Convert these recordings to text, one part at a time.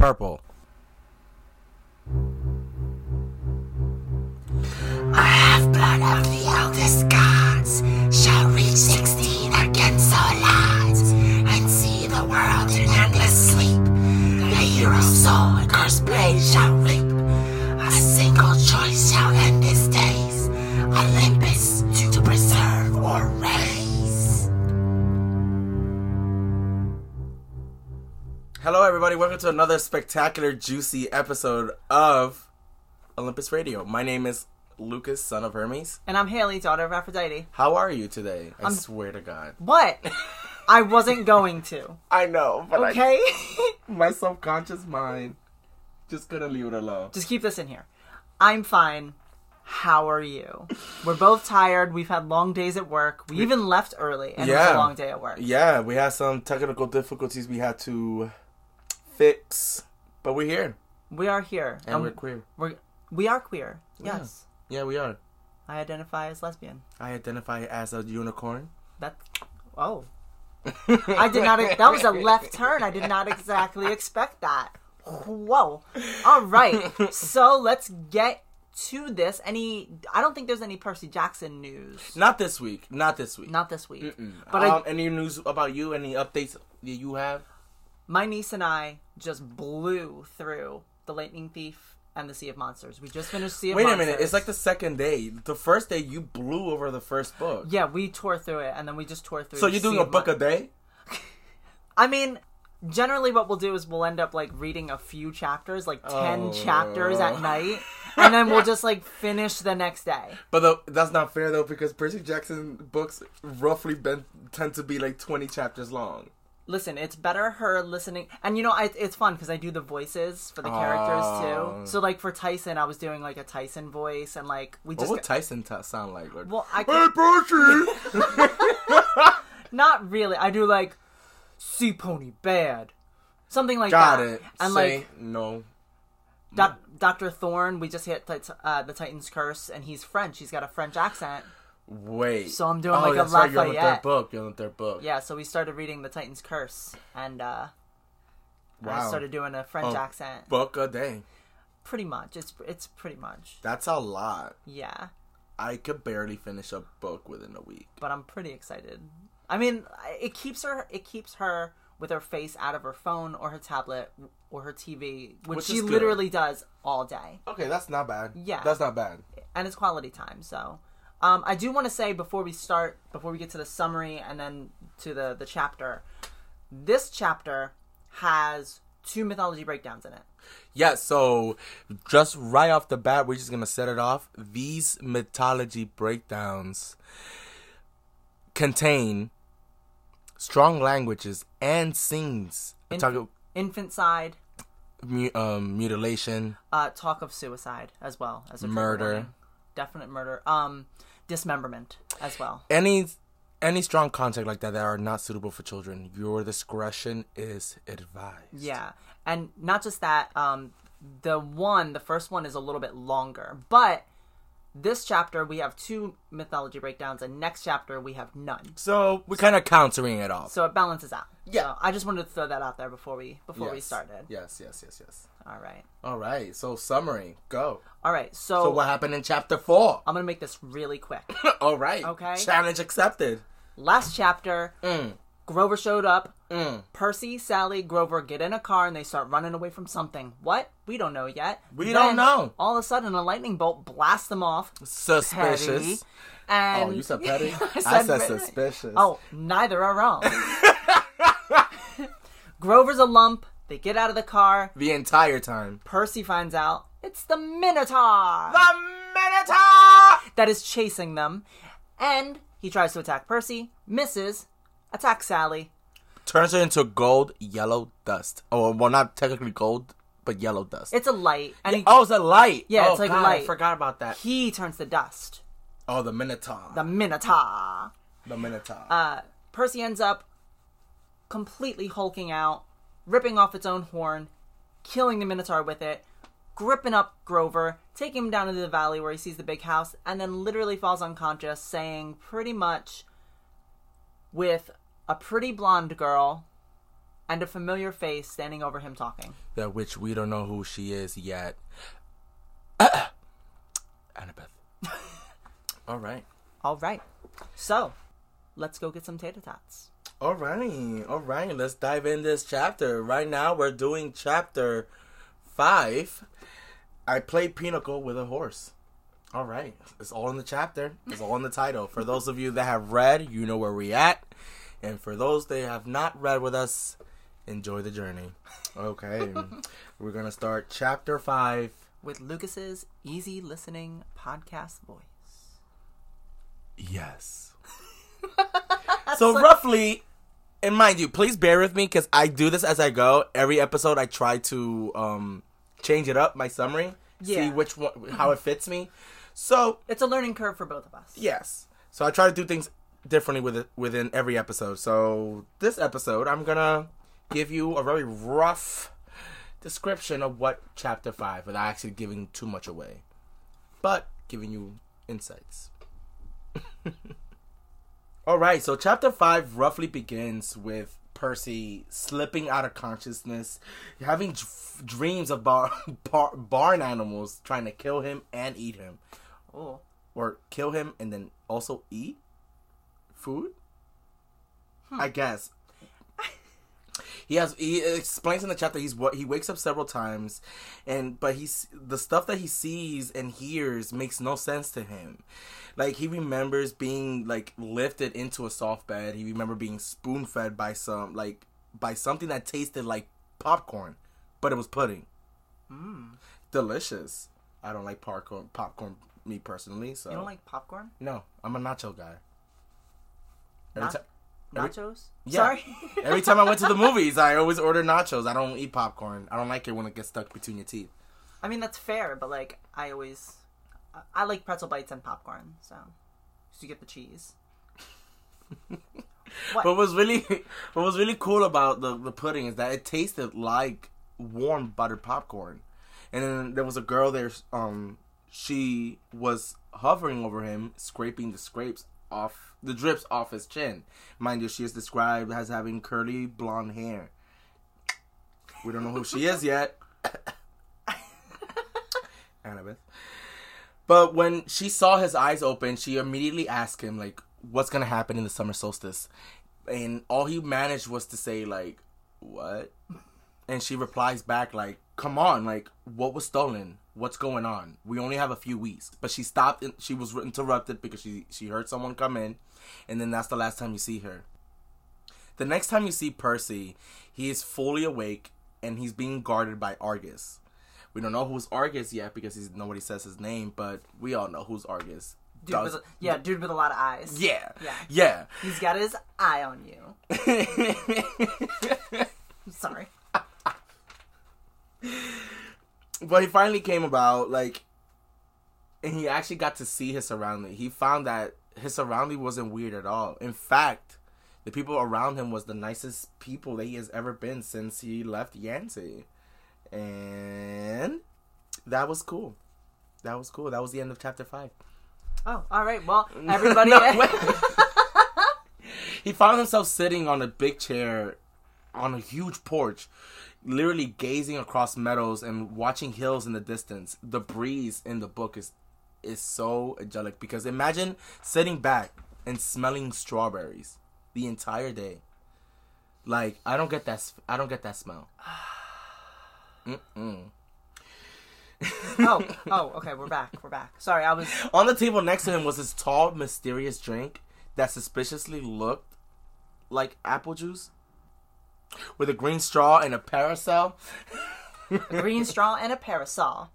purple. A half-blood of the eldest gods shall reach sixteen against all odds and see the world in endless sleep. The hero's soul cursed blade shall everybody. Welcome to another spectacular, juicy episode of Olympus Radio. My name is Lucas, son of Hermes. And I'm Haley, daughter of Aphrodite. How are you today? I swear to God. What? I wasn't going to. I know, but Okay? my subconscious mind just couldn't leave it alone. Just keep this in here. I'm fine. How are you? We're both tired. We've had long days at work. We even left early, and it was Yeah. a long day at work. Yeah, we had some technical difficulties we had to fix, but we're here We are here. and we're queer. we're we are queer. Yes. Yeah, we are. I identify as lesbian. I identify as a unicorn. That. Oh. I did not. That was a left turn. I did not exactly expect that. Whoa. All right. So let's get to this. Any? I don't think there's any Percy Jackson news. Not this week. Not this week. Not this week. But But I, um, any news about you? Any updates that you have? My niece and I just blew through the Lightning Thief and the Sea of Monsters. We just finished Sea of Monsters. Wait a minute. It's like the second day. The first day you blew over the first book. yeah, we tore through it, and then we just tore through. So you're doing Sea a book Mon- a day? I mean, generally, what we'll do is we'll end up like reading a few chapters, like ten Oh. chapters at night, and then we'll just like finish the next day. But the, that's not fair though because Percy Jackson books roughly been, tend to be like 20 chapters long. Listen, it's better her listening, and you know, I, it's fun because I do the voices for the characters Oh. too. So, like for Tyson, I was doing like a Tyson voice, and like we What just would Tyson t- sound like? Well, I Hey, not really. I do like sea pony bad, something like Got that. it. And Say like no. Doc, Doctor Thorne, we just hit tit- uh, the Titan's curse, and he's French. He's got a French accent. Wait. So I'm doing oh, like a that's right, You're on the third Lafayette. book. You're on the third book. Yeah, so we started reading the Titan's curse, and uh, I started doing a French Oh. accent. Book a day. Pretty much, it's it's pretty much That's a lot. yeah. I could barely finish a book within a week. But I'm pretty excited. I mean, it keeps her it keeps her with her face out of her phone or her tablet or her TV, which, Which she literally does all day. Okay, that's not bad. Yeah. That's not bad. and it's quality time. So, um, I do want to say before we start, before we get to the summary and then to the the chapter, this chapter has two mythology breakdowns in it. Yeah, so just right off the bat, we're just gonna set it off. These mythology breakdowns contain strong languages and scenes. In- talk Infanticide, mu- um, mutilation, uh, talk of suicide as well as a Murder. definite murder, um, dismemberment as well. any any strong content like that that are not suitable for children. Your discretion is advised. Yeah, and not just that. Um, the one, the first one is a little bit longer, but this chapter we have two mythology breakdowns, and next chapter we have none. So we're kind of countering it all. So it balances out. Yeah. So I just wanted to throw that out there before we before we Yes. started. Yes, yes, yes, yes. All right. All right. So summary, go. All right. So, So what happened in chapter four? I'm gonna make this really quick. All right. Okay. Challenge accepted. Last chapter, Mm. Grover showed up. Mm. Percy, Sally, Grover get in a car and they start running away from something. What? We don't know yet. We Then, don't know. All of a sudden, a lightning bolt blasts them off. Suspicious. And Oh, you said petty? I I said, said suspicious. Oh, neither are wrong. Grover's a lump. They get out of the car. The entire time. Percy finds out it's the Minotaur The Minotaur! that is chasing them. And he tries to attack Percy, misses, attacks Sally. Turns her into gold, yellow dust. Oh, well, not technically gold, but yellow dust. It's a light, and he, oh, it's a light. Yeah, oh, it's like a God, light. I forgot about that. he turns to dust. Oh, the Minotaur. The Minotaur. The Minotaur. Uh, Percy ends up completely hulking out, ripping off its own horn, killing the Minotaur with it, gripping up Grover, taking him down into the valley where he sees the big house, and then literally falls unconscious, saying pretty much with a pretty blonde girl and a familiar face standing over him talking. That which we don't know who she is yet. Annabeth. All right. All right. So, let's go get some tater tots. All right. All right. Let's dive in this chapter. Right now, we're doing chapter five. I played Pinochle with a horse. All right. It's all in the chapter. It's all in the title. For those of you that have read, you know where we at. And for those that have not read with us, enjoy the journey. Okay. we're to start chapter five. With Lucas's easy listening podcast voice. Yes. so roughly, and mind you, please bear with me because I do this as I go. Every episode, I try to um, change it up, my summary, see which one, how it fits me. So It's a learning curve for both of us. yes, so I try to do things differently with it, within every episode. So this episode, I'm gonna give you a very rough description of what chapter five, without actually giving too much away, but giving you insights. All right, so chapter five roughly begins with Percy slipping out of consciousness, having d- dreams of bar- bar- barn animals trying to kill him and eat him, Oh. or kill him and then also eat food. Hmm. I guess he has. He explains in the chapter he's what he wakes up several times, and but he's the stuff that he sees and hears makes no sense to him. Like he remembers being like lifted into a soft bed. He remember being spoon fed by some like by something that tasted like popcorn, but it was pudding. Hmm. Delicious. I don't like popcorn. Popcorn, me personally. So You don't like popcorn? no, I'm a nacho guy. Every Nach- ti- every- nachos? Yeah. Sorry. Every time I went to the movies, I always order nachos. I don't eat popcorn. I don't like it when it gets stuck between your teeth. I mean, that's fair, but like, I always. I- I like pretzel bites and popcorn, so. So you get the cheese. what? What was really, what was really cool about the the pudding is that it tasted like warm buttered popcorn. And then there was a girl there. Um, she was hovering over him, scraping the scrapes off the drips off his chin. Mind you, she is described as having curly blonde hair. We don't know who she is yet. Annabeth. But when she saw his eyes open, she immediately asked him, like, what's gonna happen in the summer solstice? And all he managed was to say, like, what? And she replies back, like, come on, like, what was stolen? What's going on? We only have a few weeks. But she stopped and she was interrupted because she, she heard someone come in, and then that's the last time you see her. The next time you see Percy, he is fully awake and he's being guarded by Argus. We don't know who's Argus yet because he's, nobody says his name, but we all know who's Argus. dude Does- with a, yeah, dude with a lot of eyes. yeah, Yeah. yeah. He's got his eye on you. Sorry. but he finally came about, like, and he actually got to see his surrounding. He found that his surrounding wasn't weird at all. In fact, the people around him was the nicest people that he has ever been since he left Yancey. And that was cool. That was cool. That was the end of chapter five. Oh, all right. Well, everybody. No, he found himself sitting on a big chair on a huge porch, literally gazing across meadows and watching hills in the distance. The breeze in the book is is so angelic because imagine sitting back and smelling strawberries the entire day. Like I don't get that. I don't get that smell. Mm-mm. oh, oh, okay. We're back. We're back. Sorry, I was. On the table next to him was this tall, mysterious drink that suspiciously looked like apple juice with a green straw and a parasol. A green straw and a parasol.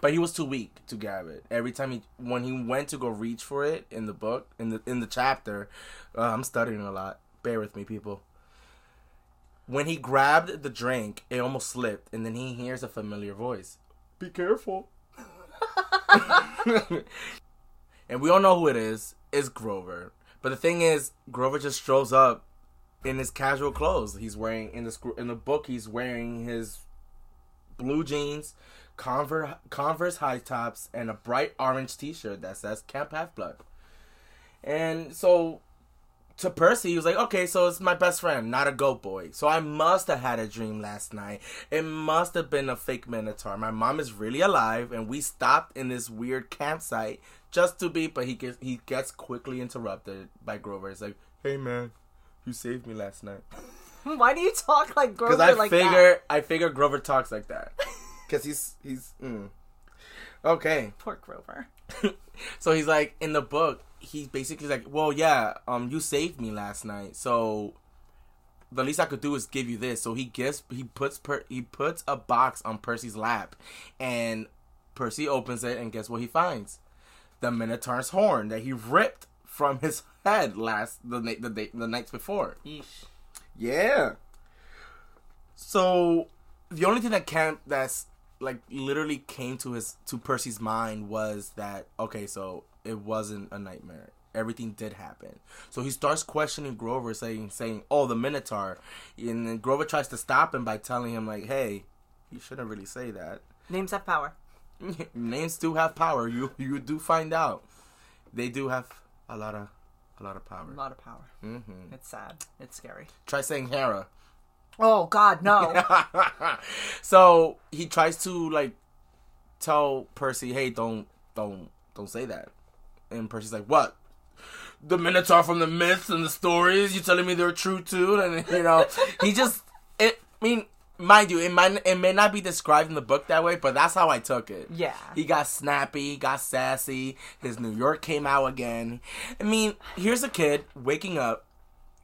But he was too weak to grab it. Every time he, when he went to go reach for it in the book, in the in the chapter, uh, I'm studying a lot. Bear with me, people. When he grabbed the drink, it almost slipped, and then he hears a familiar voice. Be careful. and we all know who it is. It's Grover. But the thing is, Grover just strolls up in his casual clothes. He's wearing in the in the book. He's wearing his blue jeans, Converse, Converse high tops, and a bright orange T-shirt that says Camp Half Blood. And so to Percy, he was like, okay, so it's my best friend, not a goat boy. So I must have had a dream last night. It must have been a fake minotaur. My mom is really alive, and we stopped in this weird campsite just to be. But he gets he gets quickly interrupted by Grover. It's like, hey man, you saved me last night. Why do you talk like Grover Because I like figure I figure Grover talks like that. Because he's he's mm. okay. that? Poor Grover. so he's like in the book he's basically like well yeah um you saved me last night so the least i could do is give you this so he gives he puts per he puts a box on percy's lap and percy opens it and guess what he finds the minotaur's horn that he ripped from his head last the night the, day, the nights before Yeesh. yeah. So the only thing that can that's like literally came to his to Percy's mind was that okay, so it wasn't a nightmare. Everything did happen. So he starts questioning Grover, saying saying, "Oh, the Minotaur," and then Grover tries to stop him by telling him like, "Hey, you shouldn't really say that. Names have power. Names do have power. You you do find out. They do have a lot of a lot of power. A lot of power. hmm It's sad. It's scary. Try saying Hera." Oh God, no. so he tries to like tell Percy, "Hey, don't, don't, don't say that." And Percy's like, "What? The Minotaur from the myths and the stories? You telling me they're true too?" And you know, he just, it. I mean, mind you, it might, it may not be described in the book that way, but that's how I took it. Yeah. He got snappy, got sassy. His New York came out again. I mean, here's a kid waking up,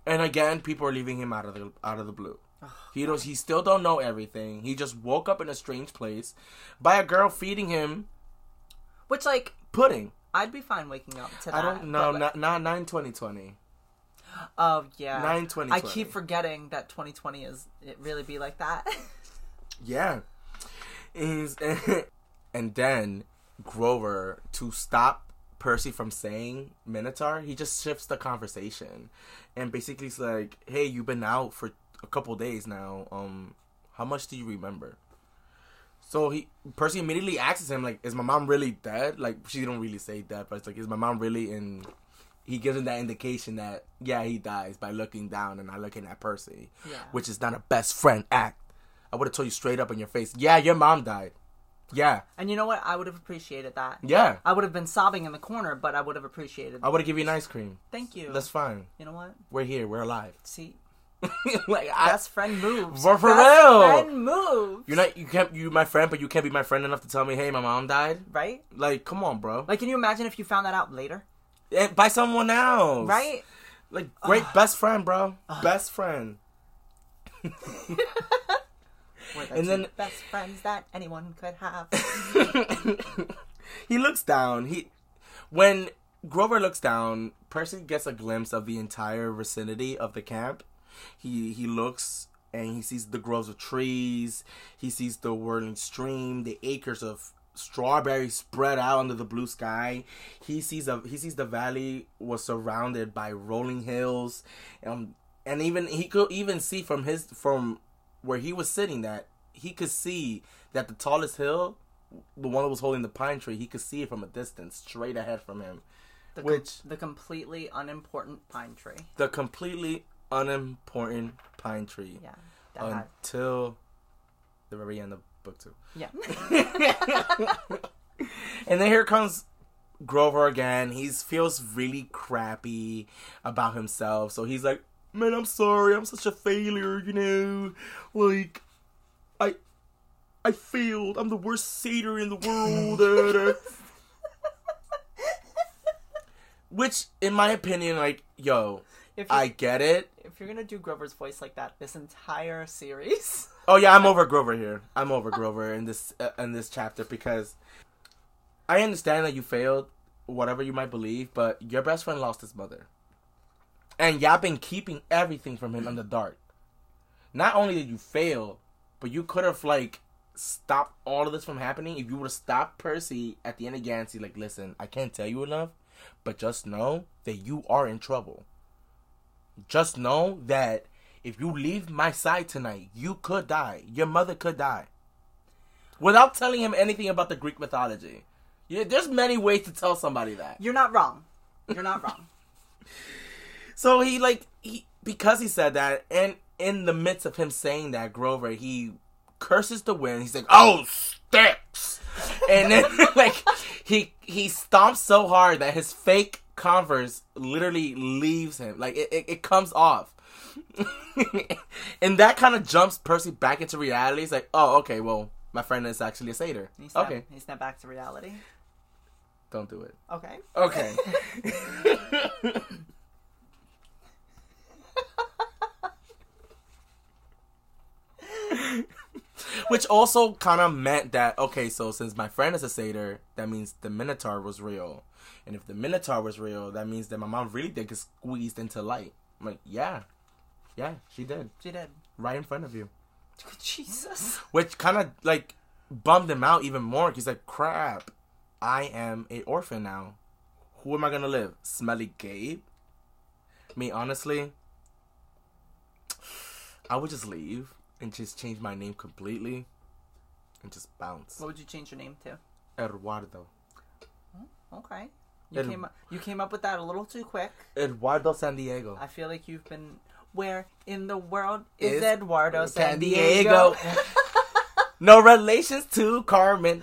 and again, people are leaving him out of the out of the blue. Oh, he does. He still don't know everything. He just woke up in a strange place by a girl feeding him Which like pudding. I'd be fine waking up to that. I don't know. but, Not not nine twenty twenty. Oh yeah. Nine twenty. I keep forgetting that 2020 is it really be like that. Yeah. He's, and then Grover to stop Percy from saying Minotaur, he just shifts the conversation, and basically he's like, "Hey, you've been out for a couple days now. Um, how much do you remember?" So he Percy immediately asks him like, "Is my mom really dead?" Like she don't really say dead, but it's like, "Is my mom really?" And he gives him that indication that yeah, he dies by looking down and not looking at Percy, Yeah. which is not a best friend act. I would have told you straight up in your face, yeah, your mom died. Yeah, and you know what? I would have appreciated that. yeah. I would have been sobbing in the corner, but I would have appreciated. I would have given you an ice cream. Thank you. That's fine. you know what? We're here. We're alive. See, like I, best friend moves. For- for best real. friend moves. you're not. You can't. You my friend, but you can't be my friend enough to tell me, hey, my mom died. right. Like, come on, bro. Like, can you imagine if you found that out later? And by someone else. Right. Like, great best friend, bro. Best friend. And then- best friends that anyone could have. he looks down. He when Grover looks down, Percy gets a glimpse of the entire vicinity of the camp. He he looks and he sees the groves of trees. He sees the whirling stream, the acres of strawberries spread out under the blue sky. He sees a he sees the valley was surrounded by rolling hills, um, and even he could even see from his from where he was sitting that he could see that the tallest hill, the one that was holding the pine tree, he could see it from a distance, straight ahead from him. The Which- the completely unimportant pine tree. The completely unimportant pine tree Yeah. That had, until the very end of book two. yeah. And then here comes Grover again. He feels really crappy about himself. So he's like, Man, I'm sorry. I'm such a failure, you know? Like, I. I failed. I'm the worst satyr in the world. da, da, da." Which, in my opinion, like, yo, if I get it. if you're gonna do Grover's voice like that, this entire series. Oh yeah, I'm over Grover here. I'm over Grover in this uh, in this chapter because I understand that you failed, whatever you might believe, but your best friend lost his mother, and y'all been keeping everything from him in the dark. Not only did you fail, but you could have like stopped all of this from happening if you would have stopped Percy at the end of Yancey. Like, listen, I can't tell you enough, but just know that you are in trouble. Just know that if you leave my side tonight, you could die. Your mother could die. Without telling him anything about the Greek mythology. Yeah, there's many ways to tell somebody that. You're not wrong. You're not wrong. So he like he because he said that, and in the midst of him saying that, Grover he curses the wind. He's like, "Oh, sticks!" and then like he he stomps so hard that his fake Converse literally leaves him. Like it, it, it comes off. and that kind of jumps Percy back into reality. He's like, "Oh, okay, well, my friend is actually a satyr." Okay, He snapped back to reality. don't do it. Okay. Okay. Which also kind of meant that okay, so since my friend is a satyr, that means the Minotaur was real, and if the Minotaur was real, that means that my mom really did get squeezed into light. I'm like, yeah, yeah, she did, She did. right in front of you. Jesus. Which kind of like bummed him out even more. He's like, crap, I am a orphan now. Who am I gonna live? Smelly Gabe? Me, honestly, I would just leave and just change my name completely and just bounce. What would you change your name to? Eduardo. Okay. You Ed- came up, you came up with that a little too quick. Eduardo San Diego. I feel like you've been where in the world is, Is Eduardo San, San Diego? Diego. no relations to Carmen.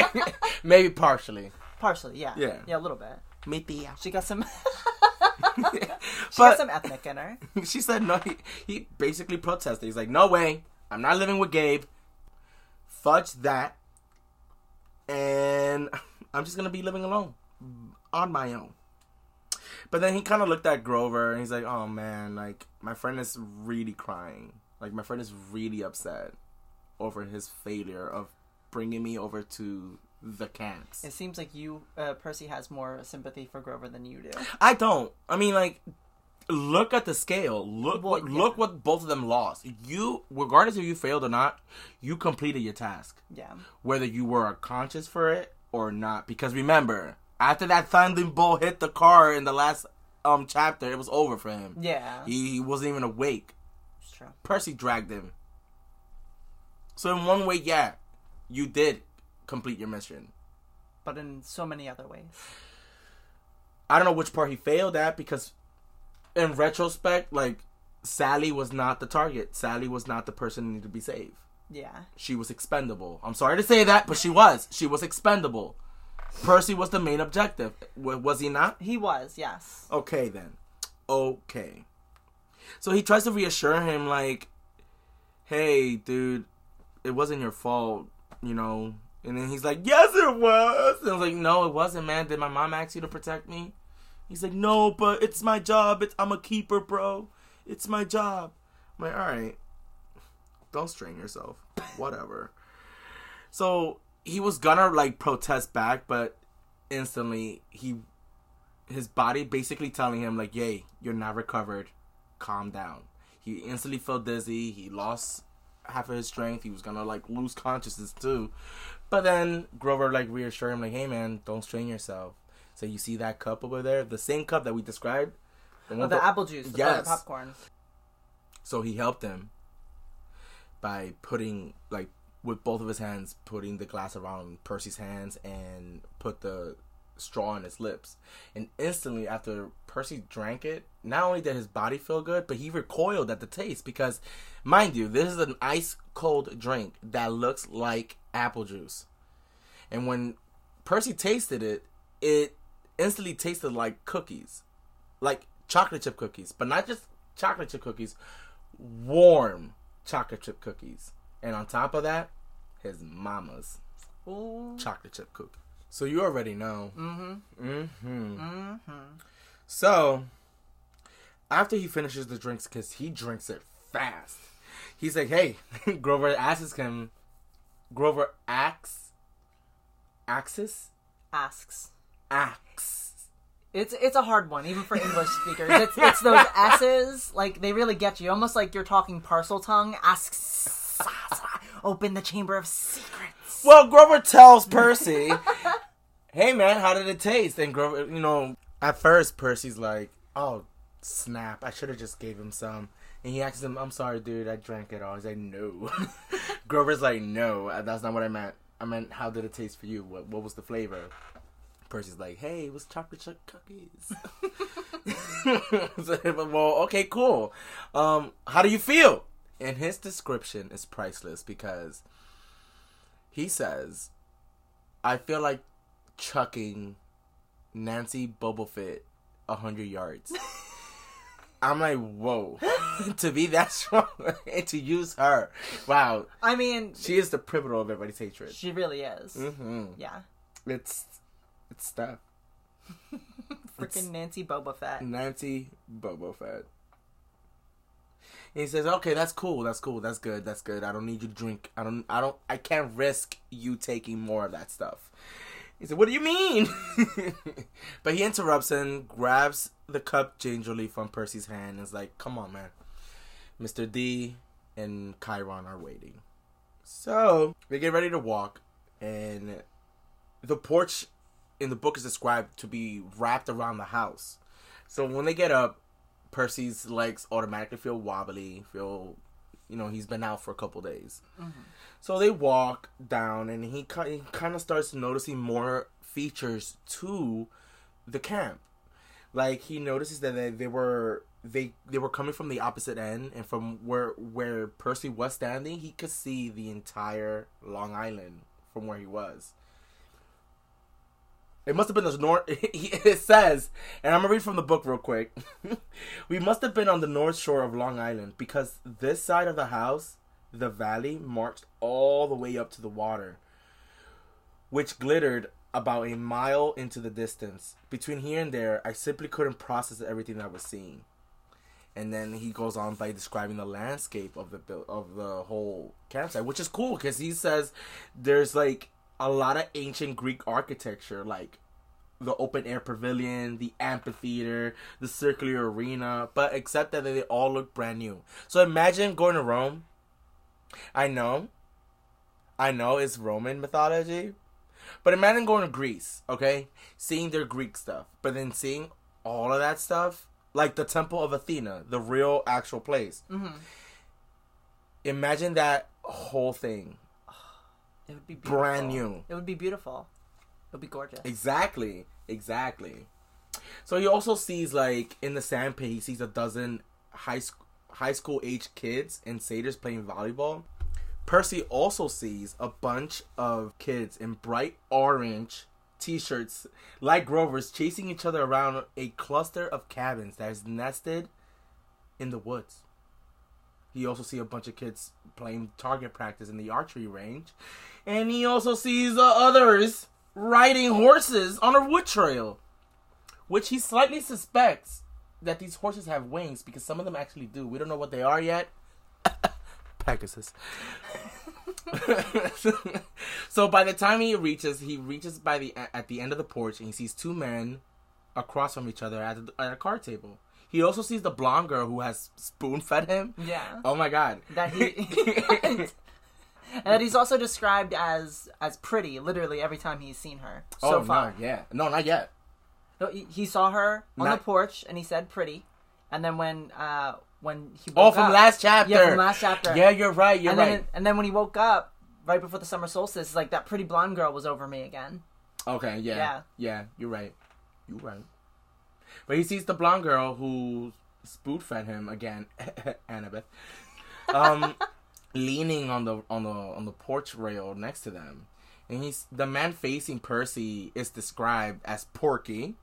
Maybe partially. Partially, yeah. Yeah. Yeah, a little bit. Mi tía. She got some she But- got some ethnic in her. she said no. He, he basically protested. He's like, no way. I'm not living with Gabe. Fudge that. And I'm just gonna be living alone, on my own. But then he kind of looked at Grover and he's like, oh man, like my friend is really crying. Like my friend is really upset over his failure of bringing me over to the camps. It seems like you uh, Percy has more sympathy for Grover than you do. I don't. I mean, like, look at the scale. Look Well, what yeah. look what both of them lost. You, regardless if you failed or not, you completed your task, Yeah. whether you were conscious for it or not. Because remember, after that thundering bolt hit the car in the last um chapter, it was over for him. Yeah. He, he wasn't even awake. It's true. Percy dragged him. So in one way, yeah, you did complete your mission. But in so many other ways. I don't know which part he failed at because in retrospect, like Sally was not the target. Sally was not the person who needed to be saved. Yeah. She was expendable. I'm sorry to say that, but she was. She was expendable. Percy was the main objective. W- was he not? He was, yes. Okay then. Okay. So he tries to reassure him like, "Hey, dude, it wasn't your fault, you know." And then he's like, "Yes, it was." And I was like, "No, it wasn't, man. Did my mom ask you to protect me?" He's like, "No, but it's my job. It's I'm a keeper, bro. It's my job." I'm like, "All right. Don't strain yourself. Whatever." So he was gonna like protest back, but instantly he his body basically telling him like, "Yay, you're not recovered. Calm down." He instantly felt dizzy. He lost half of his strength. He was gonna like lose consciousness too. But then Grover like reassured him like, "Hey man, don't strain yourself." So you see that cup over there, the same cup that we described. The Oh, the apple juice, the Yes. popcorn. So he helped him by putting like with both of his hands, putting the glass around Percy's hands and put the straw on his lips. And instantly after Percy drank it, not only did his body feel good, but he recoiled at the taste because mind you, this is an ice cold drink that looks like apple juice. And when Percy tasted it, it instantly tasted like cookies. Like chocolate chip cookies, but not just chocolate chip cookies, warm chocolate chip cookies. And on top of that, his mama's Ooh. chocolate chip cookie. So you already know. Mm-hmm. Mm-hmm. Mm-hmm. So after he finishes the drinks, because he drinks it fast, he's like, "Hey," Grover asks him. Grover asks, axis, Asks. axe. It's it's a hard one, even for English speakers. It's it's those S's, like they really get you. Almost like you're talking Parseltongue. Ask Open the chamber of secrets. Well, Grover tells Percy, "Hey man, how did it taste?" And Grover, you know, at first Percy's like, "Oh, snap! I should have just gave him some." And he asks him, "I'm sorry, dude. I drank it all." He's like, "No." Grover's like, "No, that's not what I meant. I meant, how did it taste for you? What what was the flavor?" Percy's like, "Hey, it was chocolate chip cookies." well, okay, cool. Um, how do you feel? And his description is priceless because he says, "I feel like chucking Nancy Bobofit a hundred yards." I'm like, whoa, to be that strong and to use her, wow, I mean, she is the pivotal of everybody's hatred. she really is. hmm Yeah. It's it's stuff. Freaking Nancy Bobofit. Nancy Bobofit. And he says, "Okay, that's cool. That's cool. That's good. That's good. I don't need you to drink. I don't. I don't. I can't risk you taking more of that stuff." He said, "What do you mean?" but he interrupts and grabs the cup gingerly from Percy's hand and is like, "Come on, man. Mister D and Chiron are waiting." So they get ready to walk, and the porch in the book is described to be wrapped around the house. So when they get up, Percy's legs automatically feel wobbly, feel, you know, he's been out for a couple days. Mm-hmm. So they walk down, and he kind of starts noticing more features to the camp. Like he notices that they, they were they they were coming from the opposite end, and from where where Percy was standing, he could see the entire Long Island from where he was. It must have been the north. It says, and I'm gonna read from the book real quick. we must have been on the north shore of Long Island because this side of the house, the valley, marched all the way up to the water, which glittered about a mile into the distance. Between here and there, I simply couldn't process everything I was seeing. And then he goes on by describing the landscape of the of the whole campsite, which is cool because he says there's like a lot of ancient Greek architecture, like the open air pavilion, the amphitheater, the circular arena, but except that they all look brand new. So imagine going to Rome. I know, I know it's Roman mythology, but imagine going to Greece, okay? Seeing their Greek stuff, but then seeing all of that stuff, like the Temple of Athena, the real actual place. Mm-hmm. Imagine that whole thing. It would be beautiful. Brand new. It would be beautiful. It would be gorgeous. Exactly, exactly. So he also sees like in the sandpit, he sees a dozen high school high school age kids and satyrs playing volleyball. Percy also sees a bunch of kids in bright orange t-shirts like Grover's chasing each other around a cluster of cabins that is nested in the woods. He also see a bunch of kids playing target practice in the archery range, and he also sees others riding horses on a wood trail, which he slightly suspects that these horses have wings because some of them actually do. We don't know what they are yet. Pegasus. so by the time he reaches, he reaches by the at the end of the porch and he sees two men across from each other at, at a card table. He also sees the blonde girl who has spoon fed him. Yeah. Oh my god. That he and that he's also described as as pretty, literally every time he's seen her so oh far. no, yeah, no, not yet. No, he, he saw her on Not- the porch and he said pretty, and then when uh when he Oh, from up- last chapter. yeah from last chapter Yeah, you're right. You're and right. then and then when he woke up right before the summer solstice, it's like that pretty blonde girl was over me again. Okay, yeah, Yeah. yeah, you're right. You're right. But he sees the blonde girl who spoon fed him again, Annabeth, um, leaning on the on the on the porch rail next to them, and he's the man facing Percy is described as Porky.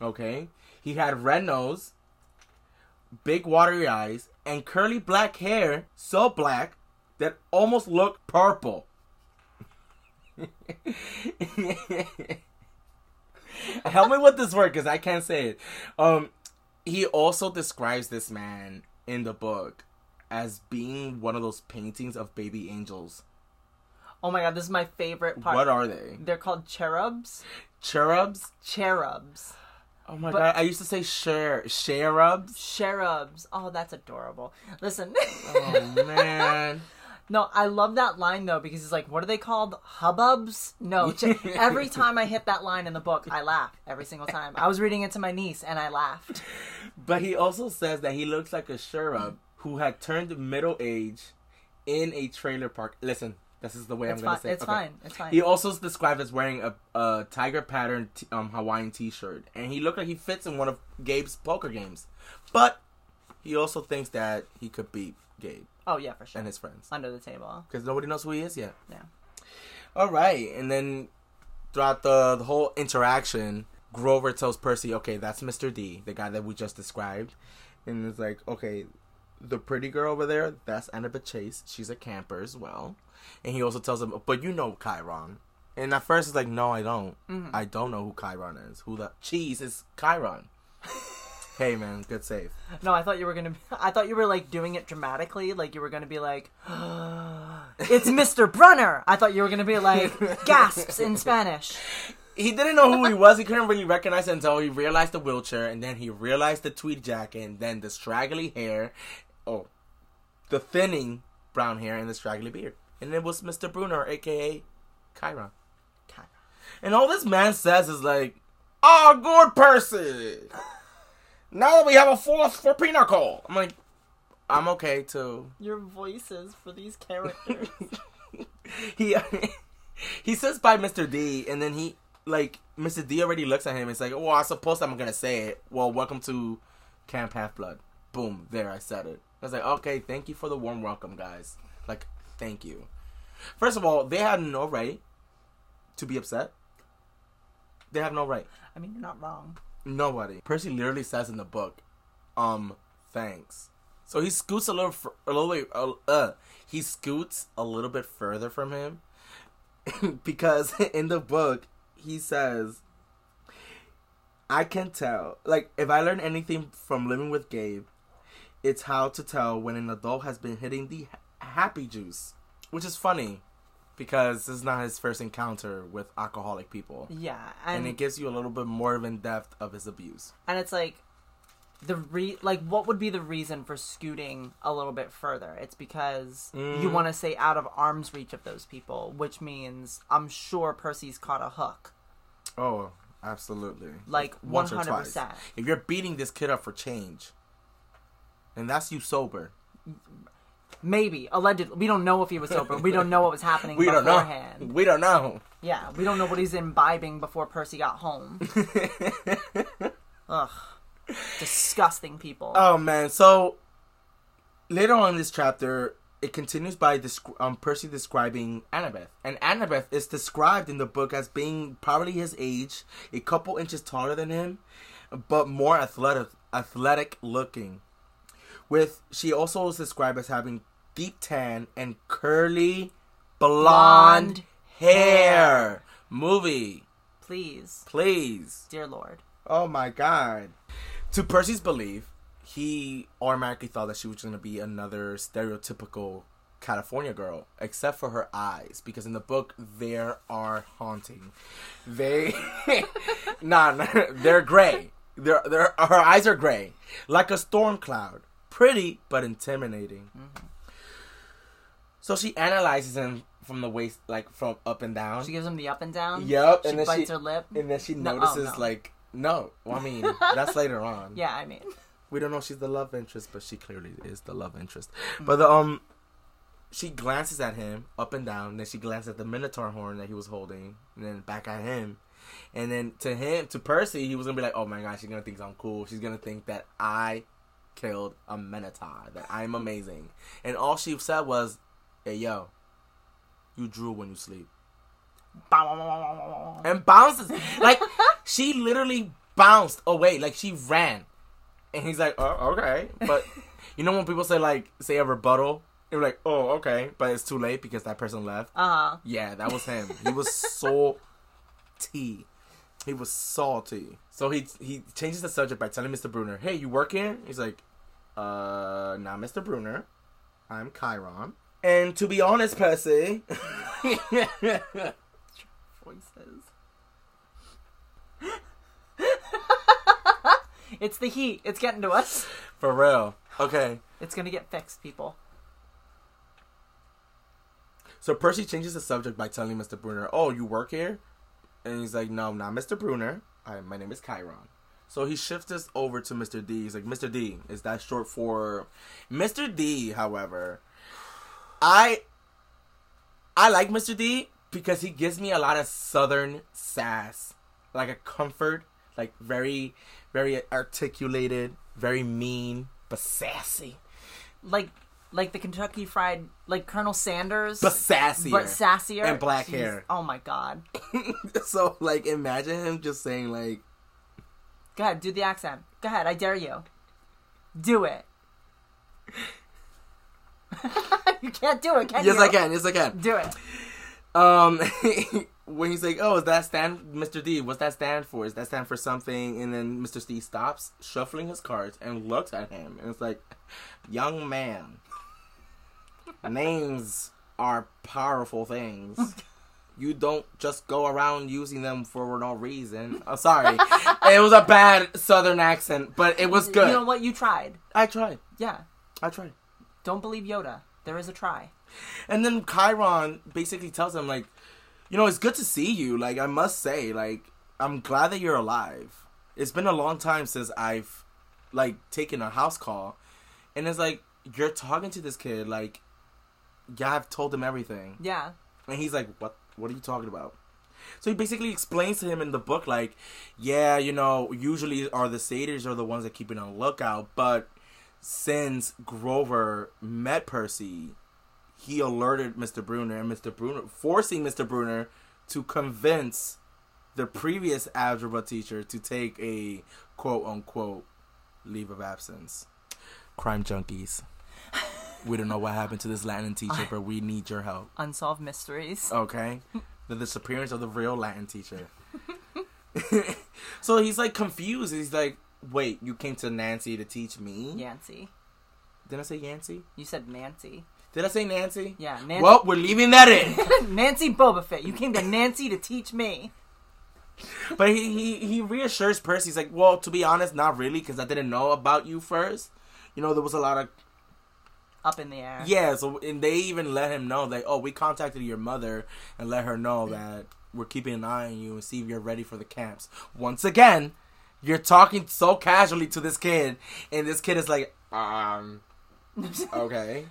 Okay, he had red nose, big watery eyes, and curly black hair, so black that almost looked purple. Help me with this word because I can't say it. Um, he also describes this man in the book as being one of those paintings of baby angels. Oh my god, this is my favorite part. What are they? They're called cherubs. Cherubs? Cherubs. Oh my But- god! I used to say cher cherubs. Cherubs. Oh, that's adorable. Listen. Oh man! No, I love that line though because it's like, what are they called? Hubbubs? No. every time I hit that line in the book, I laugh every single time. I was reading it to my niece and I laughed. But he also says that he looks like a cherub who had turned middle age in a trailer park. Listen, This is the way It's I'm gonna fine. say. It's okay. fine. It's fine. He also is described as wearing a, a tiger pattern t- um, Hawaiian T-shirt, and he looked like he fits in one of Gabe's poker games. But he also thinks that he could beat Gabe oh yeah, for sure. and his friends Under the table. because nobody knows who he is yet. Yeah. All right, and then throughout the the whole interaction, Grover tells Percy, "Okay, that's Mr. D, the guy that we just described," and it's like, "Okay, the pretty girl over there, that's Annabeth Chase. She's a camper as well." And he also tells him, "But you know Chiron." And at first, it's like, "No, I don't. Mm-hmm. I don't know who Chiron is. Who the cheese is Chiron?" hey, man, good save. No, I thought you were gonna. Be, I thought you were like doing it dramatically, like you were gonna be like, "It's Mr. Brunner." I thought you were gonna be like gasps in Spanish. he didn't know who he was. He couldn't really recognize it until he realized the wheelchair, and then he realized the tweed jacket, and then the straggly hair, oh, the thinning brown hair, and the straggly beard. And it was Mr. Brunner, aka Chiron. Chiron. And all this man says is like, "Oh, good Percy. Now that we have a fourth for Pinochle." I'm like, I'm okay too. Your voices for these characters. he he says by Mr. D, and then he like Mr. D already looks at him. It's like, well, I suppose I'm gonna say it. Well, welcome to Camp Half Blood. Boom, there I said it. I was like, okay, thank you for the warm welcome, guys. Like, thank you. First of all, they had no right to be upset. They have no right. I mean, you're not wrong. Nobody. Percy literally says in the book, um, thanks. So he scoots a little, fr- a little, uh, uh, he scoots a little bit further from him because in the book he says, "I can tell. Like if I learn anything from living with Gabe, it's how to tell when an adult has been hitting the happy juice, which is funny." Because this is not his first encounter with alcoholic people Yeah, and and it gives you a little bit more of in depth of his abuse. and it's like the re like what would be the reason for scooting a little bit further? It's because you Mm. want to stay out of arm's reach of those people, which means I'm sure Percy's caught a hook. Oh, absolutely. Like, Once or twice. 100%. If you're beating this kid up for change, and that's you sober, Maybe allegedly, we don't know if he was sober. We don't know what was happening we don't know. beforehand. We don't know. Yeah, we don't know what he's imbibing before Percy got home. Ugh, disgusting people. Oh man, so later on in this chapter, it continues by um, Percy describing Annabeth, and Annabeth is described in the book as being probably his age, a couple inches taller than him, but more athletic, athletic looking. With she also is described as having deep tan and curly blonde, Blonde hair. hair. Movie, Please, please. dear Lord. Oh my god. To Percy's belief, he automatically thought that she was going to be another stereotypical California girl, except for her eyes, because in the book they are haunting. They, nah, nah, they're gray. They're, they're, her eyes are gray, like a storm cloud, pretty but intimidating. Mm-hmm. So she analyzes him from the waist, like from up and down. She gives him the up and down. Yep, She and then bites she- her lip. and then she No, oh, notices no. like no. Well, I mean, that's later on. Yeah, I mean, We don't know she's the love interest, but she clearly is the love interest. Mm. But the um she glances at him up and down, then she glances at the Minotaur horn that he was holding, and then back at him. And then to him, to Percy, he was gonna be like, "Oh my gosh, she's gonna think I'm cool. She's gonna think that I killed a Minotaur, that I'm amazing." And all she said was, "Hey yo, you drool when you sleep." and bounces. Like she literally bounced away, like she ran. And he's like, "Oh, okay." But you know when people say like say a rebuttal, they're like, "Oh, okay," but it's too late because that person left. uh huh. Yeah, that was him. He was salty. He was salty. So he he changes the subject by telling Mr. Brunner, "Hey, you work here?" He's like, "Uh, not Mr. Brunner. I'm Chiron." And to be honest, Percy, Voices. it's the heat. It's getting to us. for real. Okay. It's gonna get fixed, people. So Percy changes the subject by telling Mr. Brunner, "Oh, you work here?" And he's like, "No, not Mr. Brunner. I, my name is Chiron." So he shifts this over to Mr. D. He's like, "Mr. D, is that short for Mr. D?" However, I I like Mr. D because he gives me a lot of southern sass, like a comfort, like very, very articulated, very mean but sassy, Like like the Kentucky Fried like Colonel Sanders, but sassier, but sassier and black Jeez. hair. Oh my god. so like, imagine him just saying like, Go ahead, do the accent. Go ahead, I dare you. Do it. you can't do it, can "Yes, you? I can. Yes, I can." Do it. Um, when he's like, "Oh, is that stand, Mr. D? What's that stand for? Is that stand for something?" And then Mr. D stops shuffling his cards and looks at him, and it's like, "Young man, names are powerful things." You don't just go around using them for no reason. Oh, sorry, it was a bad Southern accent, but it was good. You know what? You tried. I tried. Yeah. I tried. Don't believe Yoda. There is a try. And then Chiron basically tells him, like, you know, it's good to see you. Like, I must say, like, I'm glad that you're alive. It's been a long time since I've, like, taken a house call. And it's like, you're talking to this kid, like, yeah, I've told him everything. Yeah. And he's like, what, what are you talking about? So he basically explains to him in the book, like, yeah, you know, usually are the satyrs are the ones that keep it on lookout, but since Grover met Percy, he alerted Mr. Brunner and Mr. Brunner, forcing Mr. Brunner to convince the previous algebra teacher to take a quote unquote leave of absence. Crime junkies. We don't know what happened to this Latin teacher, but we need your help. Unsolved mysteries. Okay. the disappearance of the real Latin teacher. so he's like confused. He's like, wait, you came to Nancy to teach me? Yancy. Did I say Yancy? You said Nancy. Did I say Nancy? Yeah, Nancy. Well, we're leaving that in. Nancy Bobofit. You came to Nancy to teach me. but he, he, he reassures Percy. He's like, well, to be honest, not really, because I didn't know about you first. You know, there was a lot of Up in the air. Yeah, so and they even let him know like, oh, we contacted your mother and let her know mm. that we're keeping an eye on you and see if you're ready for the camps. Once again, you're talking so casually to this kid, and this kid is like, um, okay.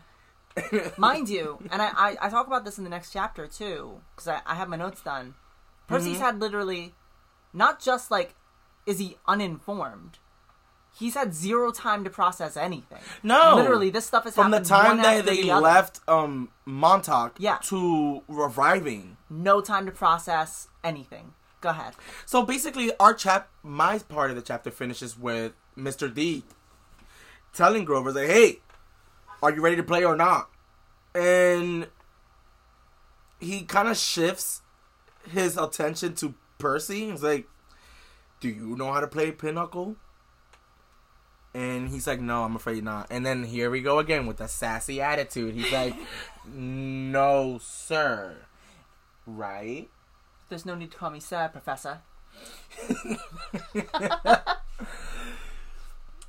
Mind you, and I, I, I talk about this in the next chapter too, because I, I have my notes done. Percy's Mm-hmm. had literally not just like, is he uninformed? He's had zero time to process anything. No, Literally, this stuff has from the time that they the left um Montauk Yeah. to arriving. No time to process anything. Go ahead. So basically, our chap, my part of the chapter finishes with Mr. D telling Grover, like, "Hey, are you ready to play or not?" And he kind of shifts his attention to Percy. He's like, "Do you know how to play pinochle?" And he's like, "No, I'm afraid not." And then here we go again with the sassy attitude. He's like, "No, sir." Right? There's no need to call me sir, Professor.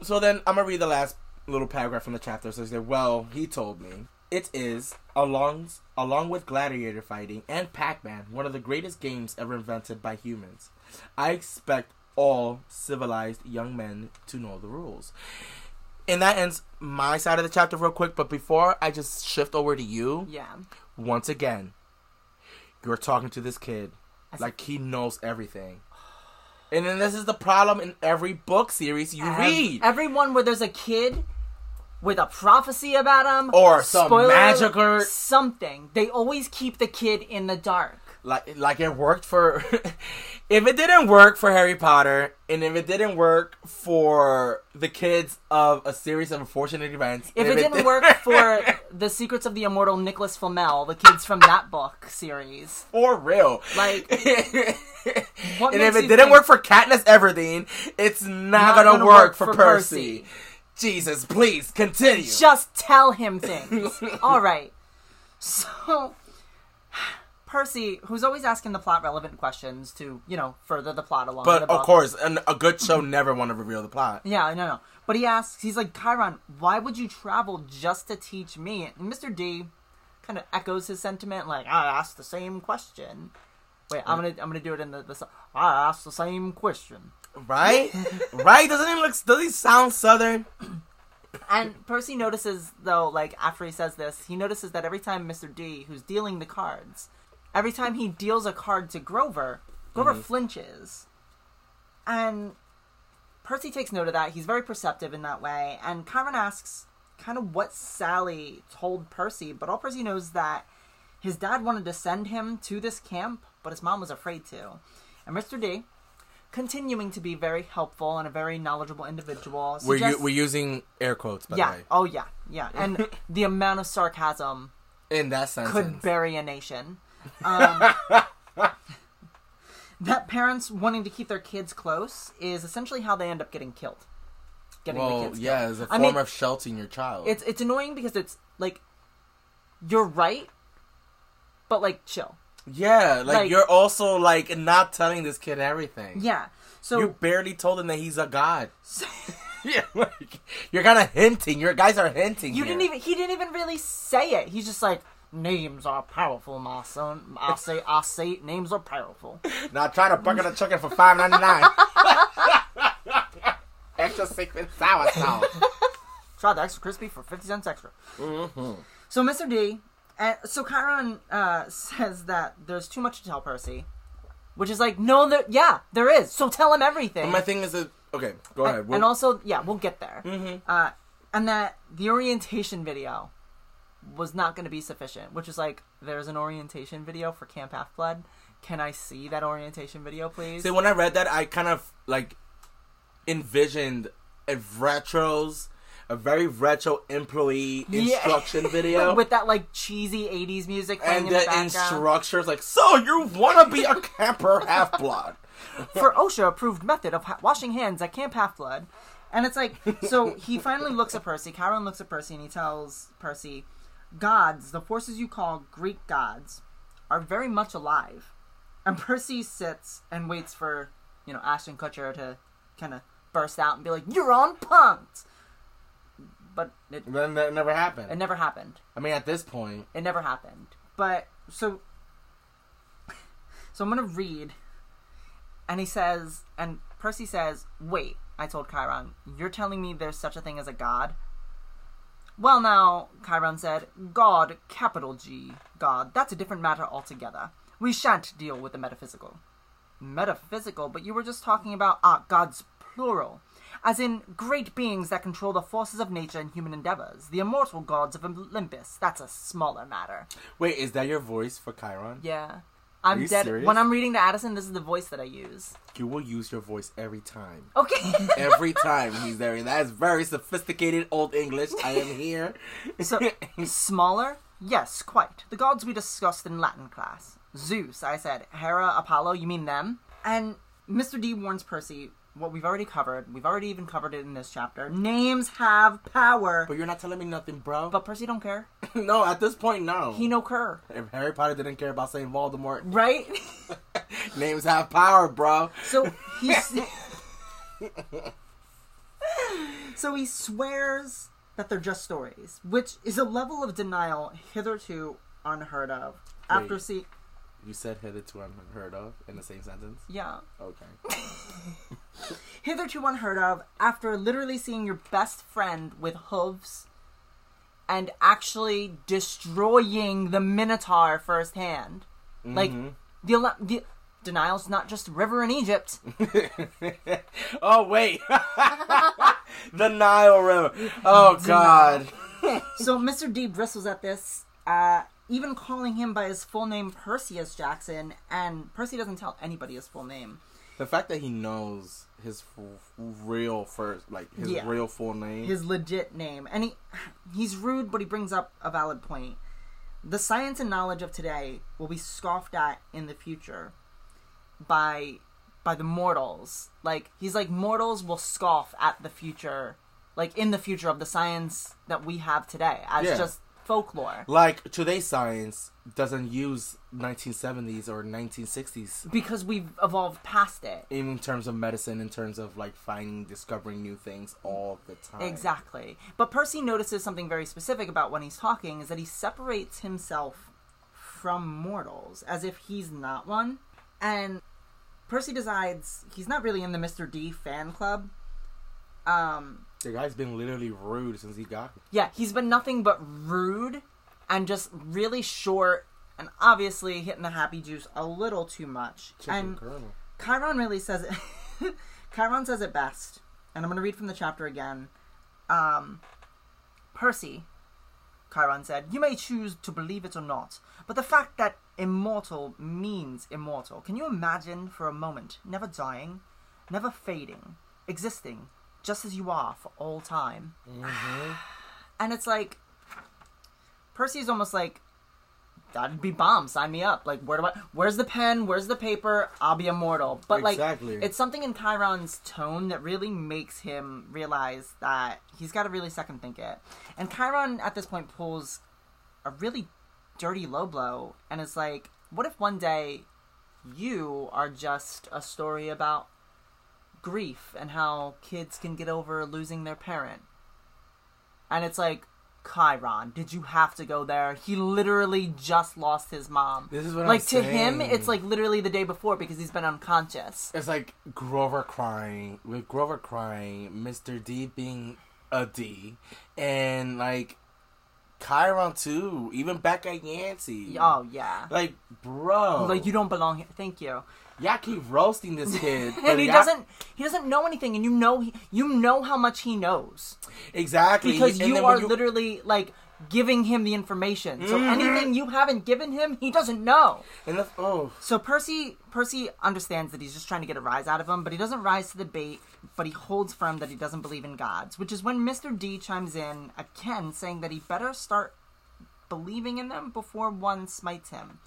So then I'm gonna read the last little paragraph from the chapter. So he said, "Well, he told me it is along along with gladiator fighting and Pac-Man, one of the greatest games ever invented by humans. I expect all civilized young men to know the rules." And that ends my side of the chapter real quick. But before I just shift over to you, Yeah. once again, you're talking to this kid Like he knows everything. And then this is the problem in every book series you Ev- read. Everyone where there's a kid with a prophecy about him Or some spoiler magic or- something. They always keep the kid in the dark. Like like it worked for if it didn't work for Harry Potter and if it didn't work for the kids of a series of unfortunate events If and it didn't did- work for the Secrets of the Immortal Nicholas Flamel, the kids from that book series, for real Like, and if it didn't work for Katniss Everdeen it's not, Not gonna, gonna work, work for, for Percy. Percy. Jesus please continue just tell him things. All right. So, Percy, who's always asking the plot relevant questions to, you know, further the plot along. but of course an, a good show never want to reveal the plot Yeah, no, no. But he asks, he's like, Chiron, why would you travel just to teach me? And Mr. D kind of echoes his sentiment, like, I asked the same question. Wait, I'm gonna, I'm gonna do it in the, the. I asked the same question. right right doesn't he look does he sound southern And Percy notices, though, like after he says this, he notices that every time Mr. D, who's dealing the cards, every time he deals a card to Grover, Grover mm-hmm. flinches. And Percy takes note of that. He's very perceptive in that way. And Chiron asks kind of what Sally told Percy, but all Percy knows is that his dad wanted to send him to this camp, but his mom was afraid to. And Mr. D, continuing to be very helpful and a very knowledgeable individual, We're, u- we're using air quotes, by yeah. the way. Oh yeah. Yeah. And the amount of sarcasm In that sentence. could bury a nation. Um, that parents wanting to keep their kids close is essentially how they end up getting killed. Getting the kids yeah, killed. as a I form mean, of sheltering your child. It's it's annoying because it's like you're right, but like chill. yeah, like, like- you're also like not telling this kid everything. Yeah. So You barely told him that he's a god. yeah, like you're kind of hinting. Your guys are hinting. You here. didn't even. He didn't even really say it. He's just like, names are powerful, my son. I say, I say, names are powerful. Now try to bucket a chicken for five ninety nine. Extra secret sour sauce. Try the extra crispy for fifty cents extra. So Mr. D, uh, so Chiron uh, says that there's too much to tell Percy, which is like, no, there, yeah, there is. So tell him everything. My thing is that okay, go ahead. and We'll- also, yeah, we'll get there. Uh, and that the orientation video was not going to be sufficient, which is like, there's an orientation video for Camp Half Blood. Can I see that orientation video, please? See, when I read that, I kind of like envisioned a retros, a very retro employee Yeah. instruction video. with that like cheesy '80s music and in the the instructions like, so you want to be a camper half blood? for OSHA approved method of ha- washing hands at Camp Half Blood. And it's like, so he finally looks at Percy. Chiron looks at Percy and he tells Percy, Gods, the forces you call Greek gods, are very much alive. And Percy sits and waits for, you know, Ashton Kutcher to kind of burst out and be like, You're on punked! But it, Then that never happened. it never happened. I mean, at this point, It never happened. But so so I'm gonna read and he says and Percy says, Wait, I told Chiron, you're telling me there's such a thing as a god? Well now, Chiron said, God, capital G, God, that's a different matter altogether. We shan't deal with the metaphysical. Metaphysical, but you were just talking about ah, gods plural. As in great beings that control the forces of nature and human endeavors. The immortal gods of Olympus. That's a smaller matter. wait, is that your voice for Chiron? Yeah. I'm dead. serious? When I'm reading to Addison, this is the voice that I use. You will use your voice every time. Okay. Every time he's there. That is very sophisticated old English. I am here. so, smaller? Yes, quite. The gods we discussed in Latin class. Zeus, I said. Hera, Apollo, you mean them? And Mr. D warns Percy what we've already covered. We've already even covered it in this chapter. Names have power. But you're not telling me nothing, bro. But Percy don't care. no, at this point, no. He no cur. If Harry Potter didn't care about saying Voldemort, Right? names have power, bro. So he's So he swears that they're just stories, which is a level of denial hitherto unheard of. After Wait. You said hitherto unheard of in the same sentence. yeah. Okay. Hitherto unheard of after literally seeing your best friend with hooves and actually destroying the Minotaur firsthand. Like the, the denial's not just a river in Egypt. oh wait, the Nile River. Oh God. So Mr. D bristles at this, uh, even calling him by his full name Perseus Jackson, and Percy doesn't tell anybody his full name. The fact that he knows his f- real first, like his Yeah. real full name. His legit name. And he he's rude, but he brings up a valid point. The science and knowledge of today will be scoffed at in the future by by the mortals. Like he's like mortals will scoff at the future like in the future of the science that we have today as Yeah. just folklore. like today's science doesn't use 1970s or 1960s Because we've evolved past it. in terms of medicine, in terms of like finding, discovering new things all the time. Exactly. But Percy notices something very specific about when he's talking is that he separates himself from mortals as if he's not one. And Percy decides he's not really in the Mr. D fan club. Um The guy's been literally rude since he got. here. Yeah, he's been nothing but rude and just really short and obviously hitting the happy juice a little too much. Chicken and. Chiron really says it. Chiron says it best, and I'm going to read from the chapter again. Um, Percy, Chiron said, You may choose to believe it or not, but the fact that immortal means immortal. Can you imagine for a moment never dying, never fading, existing just as you are for all time? Mm-hmm. And it's like, Percy's almost like, that'd be bomb. Sign me up. Like, where do I? Where's the pen? Where's the paper? I'll be immortal. But Exactly. like, it's something in Chiron's tone that really makes him realize that he's got to really second think it. And Chiron at this point pulls a really dirty low blow, and is like, what if one day you are just a story about grief and how kids can get over losing their parent? And it's like, Chiron, did you have to go there? He literally just lost his mom. This is what I'm like to him, it's like literally the day before because he's been unconscious. It's like Grover crying with Grover crying, Mr. D being a D, and like Chiron too. Even Becca Yancey. Oh yeah, Like, bro. like you don't belong here. Thank you. Y'all keep roasting this kid, but And he doesn't. He doesn't know anything, and you know. He, you know how much he knows exactly because And you are you- literally like giving him the information. So Mm-hmm. anything you haven't given him, he doesn't know. And the, oh, So Percy Percy understands that he's just trying to get a rise out of him, but he doesn't rise to the bait, but he holds firm that he doesn't believe in gods, which is when Mr. D chimes in again saying that he better start believing in them before one smites him.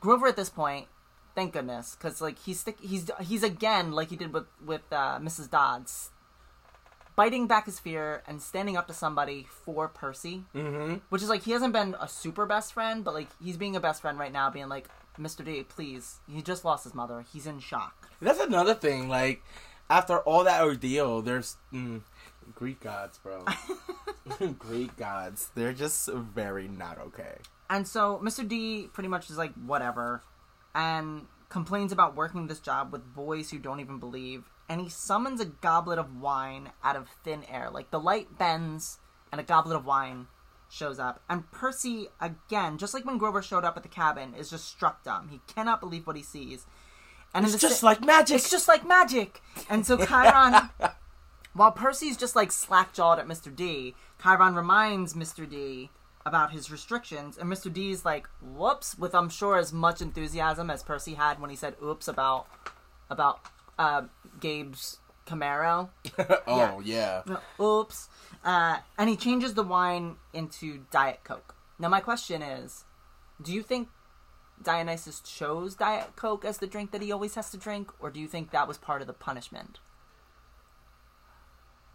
Grover at this point, thank goodness, cuz like he's stick, he's he's again like he did with with uh, Mrs. Dodds biting back his fear and standing up to somebody for Percy. mm-hmm. Which is like he hasn't been a super best friend, but like he's being a best friend right now, being like, Mr. D, please. He just lost his mother. He's in shock. That's another thing. Like, after all that ordeal, there's mm, Greek gods, bro. Greek gods. They're just very not okay. And so Mr. D pretty much is like, whatever, and complains about working this job with boys who don't even believe. And he summons a goblet of wine out of thin air. Like the light bends, and a goblet of wine shows up. And Percy, again, just like when Grover showed up at the cabin, is just struck dumb. He cannot believe what he sees. And It's just sa- like magic. It's just like magic. And so Chiron, while Percy's just like slack jawed at Mr. D, Chiron reminds Mr. D about his restrictions, and Mr. D's like, "Whoops!" with I'm sure as much enthusiasm as Percy had when he said "oops" about about uh, Gabe's Camaro. oh yeah. Oops. Uh, and he changes the wine into Diet Coke. Now, my question is do you think Dionysus chose Diet Coke as the drink that he always has to drink, or do you think that was part of the punishment?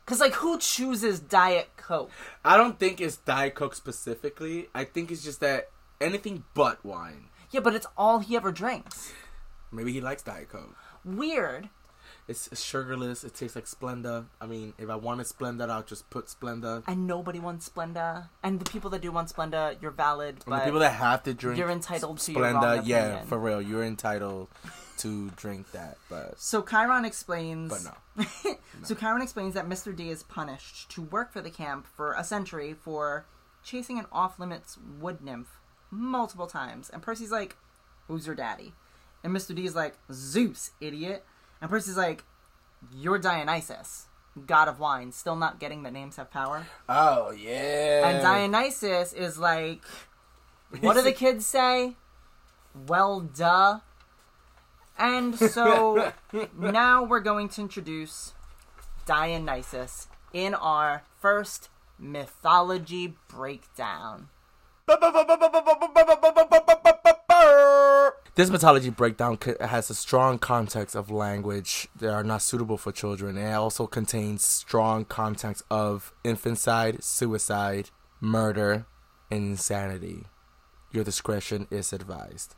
Because, like, who chooses Diet Coke? I don't think it's Diet Coke specifically. I think it's just that anything but wine. Yeah, but it's all he ever drinks. Maybe he likes Diet Coke. Weird. It's sugarless. It tastes like Splenda. I mean, if I wanted Splenda, I'll just put Splenda. And nobody wants Splenda. And the people that do want Splenda, you're valid, And the people that have to drink you're entitled to Splenda, yeah, for real, you're entitled to drink that. But So Chiron explains. but no. So Chiron explains that Mr. D is punished to work for the camp for a century for chasing an off-limits wood nymph multiple times. And Percy's like, "Who's your daddy?" And Mr. D is like, "Zeus, idiot." And Percy's like, "You're Dionysus, god of wine, still not getting that names have power." Oh yeah. And Dionysus is like, "What do the kids say?" Well, duh. And so now we're going to introduce Dionysus in our first mythology breakdown. This mythology breakdown has a strong context of language that are not suitable for children. and It also contains strong context of infanticide, suicide, murder, and insanity. Your discretion is advised.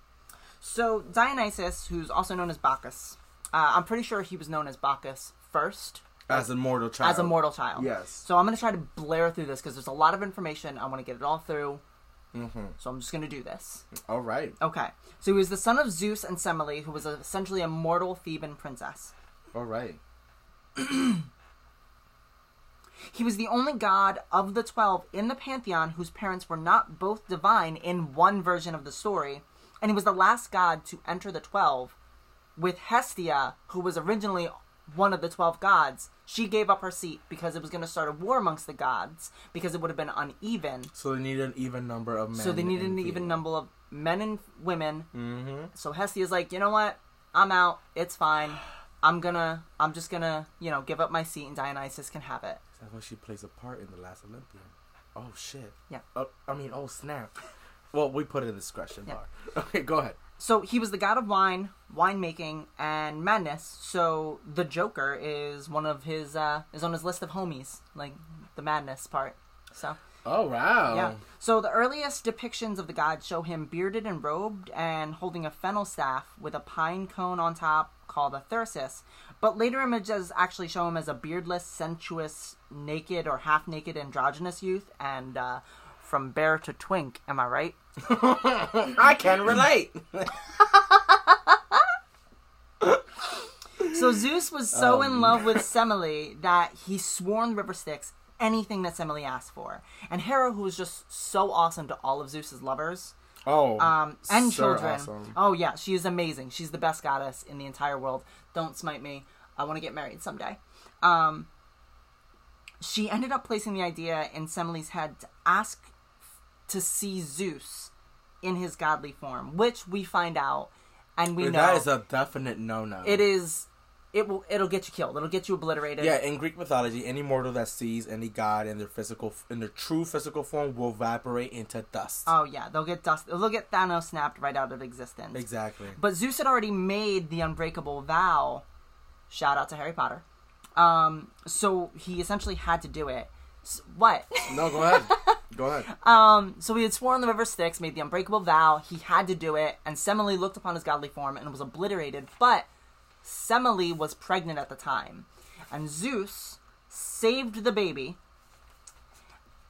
So Dionysus, who's also known as Bacchus, uh, I'm pretty sure he was known as Bacchus first As a mortal child. as a mortal child. Yes. So I'm going to try to blare through this because there's a lot of information. I want to get it all through. Mm-hmm. So I'm just going to do this. All right. Okay. So he was the son of Zeus and Semele, who was essentially a mortal Theban princess. All right. He was the only god of the 12 in the pantheon whose parents were not both divine in one version of the story, and he was the last god to enter the 12 with Hestia, who was originally one of the 12 gods. She gave up her seat because it was going to start a war amongst the gods because it would have been uneven. So they needed an even number of men. So they needed an even number of men and women. Mm-hmm. So Hestia's like, you know what? I'm out. It's fine. I'm gonna. I'm just gonna, you know, give up my seat, and Dionysus can have it. That's why she plays a part in the last Olympian. Oh shit. Yeah. Oh, I mean, oh snap. Well, we put it in the discretion Yeah. bar. Okay, go ahead. So he was the god of wine, winemaking, and madness. So the Joker is one of his uh, is on his list of homies, like the madness part. So Oh wow. yeah. So the earliest depictions of the god show him bearded and robed and holding a fennel staff with a pine cone on top called a thyrsus. But later images actually show him as a beardless, sensuous, naked or half naked androgynous youth and uh, from bear to twink, am I right? I can relate. So Zeus was so in love with Semele that he swore in river Styx anything that Semele asked for. And Hera, who was just so awesome to all of Zeus's lovers Oh. um, and so children. awesome. Oh yeah, she is amazing. She's the best goddess in the entire world. Don't smite me. I want to get married someday. Um, she ended up placing the idea in Semele's head to ask to see Zeus in his godly form, which we find out, and we know that is a definite no-no. it is. It will. It'll get you killed. It'll get you obliterated. Yeah, in Greek mythology, any mortal that sees any god in their physical, in their true physical form, will evaporate into dust. Oh yeah, they'll get dust. They'll get Thanos snapped right out of existence. exactly. But Zeus had already made the unbreakable vow. Shout out to Harry Potter. Um, so he essentially had to do it. S- what? No, go ahead. go ahead. um, so he had sworn the river Styx, made the unbreakable vow. He had to do it, and Semele looked upon his godly form and was obliterated. But Semele was pregnant at the time, and Zeus saved the baby.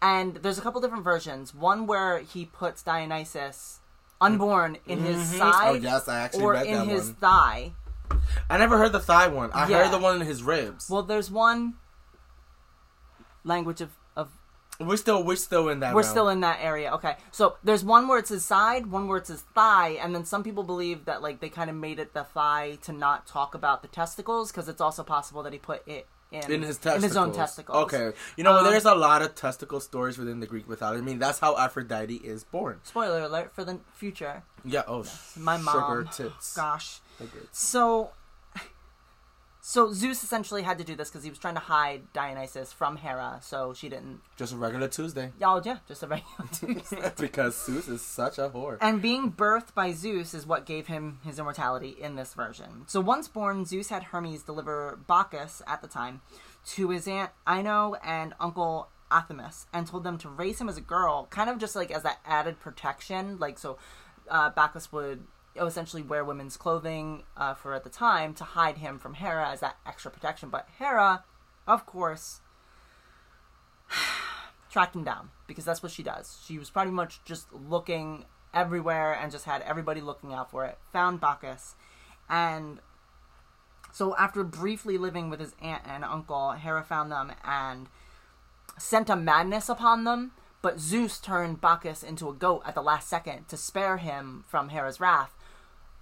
And there's a couple different versions. One where he puts Dionysus unborn in his side, Oh, yes, I actually or in his one. thigh. I never heard the thigh one. I Yeah. heard the one in his ribs. Well, there's one language of we're still, we're still in that. we're realm. still in that area. Okay, so there's one where it's his side, one where it's his thigh, and then some people believe that like they kind of made it the thigh to not talk about the testicles because it's also possible that he put it in in his testicles. in his own testicles. Okay, you know Um, there's a lot of testicle stories within the Greek mythology. I mean, that's how Aphrodite is born. Spoiler alert for the future. Yeah. Oh, My mom. Sugar tits. Gosh. So, so Zeus essentially had to do this because he was trying to hide Dionysus from Hera, so she didn't. Just a regular Tuesday. Oh yeah, just a regular Tuesday. because Zeus is such a whore. And being birthed by Zeus is what gave him his immortality in this version. So once born, Zeus had Hermes deliver Bacchus at the time to his aunt Ino and uncle Athamas and told them to raise him as a girl, kind of just like as that added protection. Like, so uh, Bacchus would essentially wear women's clothing uh, for at the time to hide him from Hera as that extra protection. But Hera, of course, tracked him down because that's what she does. She was pretty much just looking everywhere and just had everybody looking out for it. Found Bacchus, and so after briefly living with his aunt and uncle, Hera found them and sent a madness upon them. But Zeus turned Bacchus into a goat at the last second to spare him from Hera's wrath.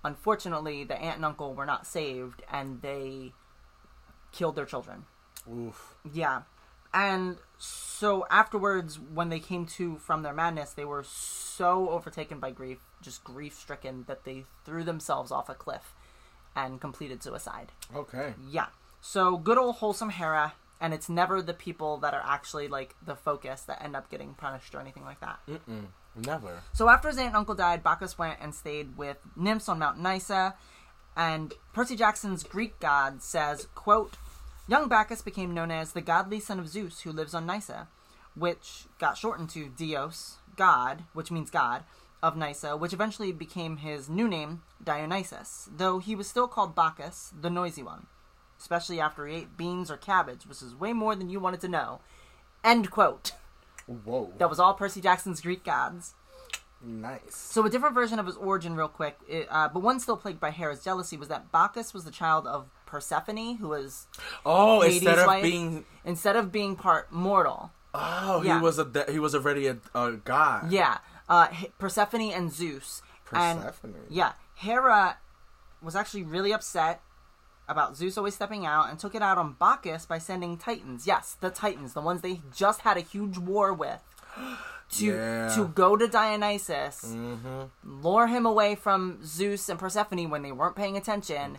Unfortunately, the aunt and uncle were not saved, and they killed their children. Oof. Yeah. And so afterwards, when they came to from their madness, they were so overtaken by grief, just grief stricken, that they threw themselves off a cliff and completed suicide. Okay. Yeah. So good old wholesome Hera, and it's never the people that are actually like the focus that end up getting punished or anything like that. Mm-mm. Never. So after his aunt and uncle died, Bacchus went and stayed with nymphs on Mount Nysa, and Percy Jackson's Greek god says, quote, Young Bacchus became known as the godly son of Zeus who lives on Nysa, which got shortened to Dios, god, which means god, of Nysa, which eventually became his new name, Dionysus, though he was still called Bacchus, the noisy one, especially after he ate beans or cabbage, which is way more than you wanted to know. End quote. Whoa. That was all Percy Jackson's Greek gods. Nice. So a different version of his origin, real quick, it, uh, but one still plagued by Hera's jealousy, was that Bacchus was the child of Persephone, who was Oh, Hades' instead of wife? being instead of being part mortal, oh, Yeah. he was a de- he was already a, a god. yeah, uh, Persephone and Zeus. Persephone. And, yeah, Hera was actually really upset about Zeus always stepping out and took it out on Bacchus by sending Titans. Yes, the Titans, the ones they just had a huge war with. To, Yeah. to go to Dionysus, mm-hmm. lure him away from Zeus and Persephone when they weren't paying attention,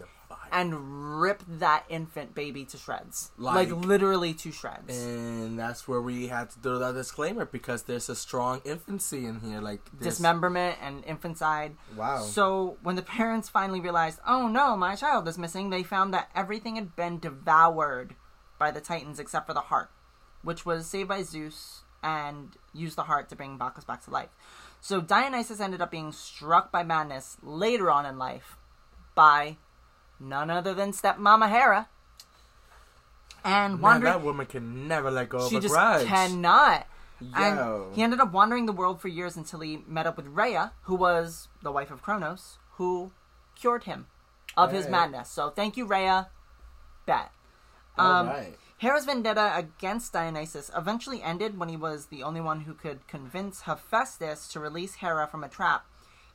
and rip that infant baby to shreds. Like, Like- literally to shreds. And that's where we had to do that disclaimer because there's a strong infancy in here, like this. dismemberment and infanticide. Wow. So when the parents finally realized, oh no, my child is missing, they found that everything had been devoured by the Titans except for the heart, which was saved by Zeus and used the heart to bring Bacchus back to life. So Dionysus ended up being struck by madness later on in life by none other than stepmama Hera. And Man, that woman can never let go of a just cannot. Yo. And he ended up wandering the world for years until he met up with Rhea, who was the wife of Kronos, who cured him of his madness. So thank you, Rhea. Bet. Um, Alright. Hera's vendetta against Dionysus eventually ended when he was the only one who could convince Hephaestus to release Hera from a trap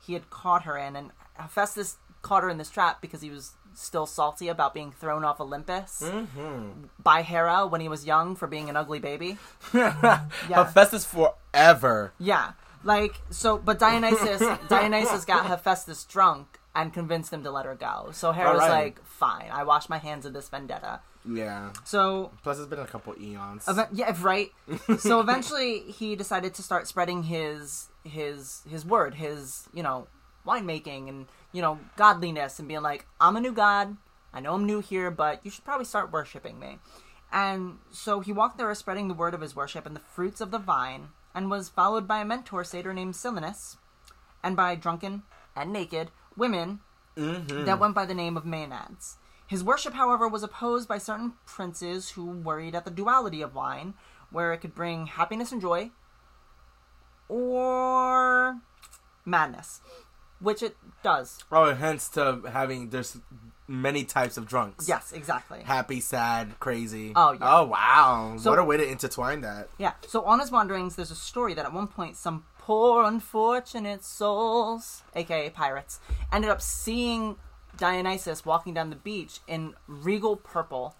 he had caught her in. And Hephaestus caught her in this trap because he was still salty about being thrown off Olympus Mm-hmm. by Hera when he was young for being an ugly baby. Yeah. Hephaestus forever. Yeah, like so, but Dionysus Dionysus got Hephaestus drunk and convinced him to let her go. So Hera's Alright. like, "Fine, I wash my hands of this vendetta." Yeah. So Plus, it's been a couple eons. Even- yeah, right. so eventually, he decided to start spreading his his his word, his you know winemaking and you know godliness, and being like, "I'm a new god. I know I'm new here, but you should probably start worshiping me." And so he walked there, spreading the word of his worship and the fruits of the vine, and was followed by a mentor satyr named Silenus, and by drunken and naked women mm-hmm. that went by the name of Maenads. His worship, however, was opposed by certain princes who worried at the duality of wine, where it could bring happiness and joy, or madness, which it does. oh, hence to having there's many types of drunks. Yes, exactly. Happy, sad, crazy. Oh, yeah. Oh wow. So- what a way to intertwine that. Yeah. So on his wanderings, there's a story that at one point some poor unfortunate souls, aka pirates, ended up seeing Dionysus walking down the beach in regal purple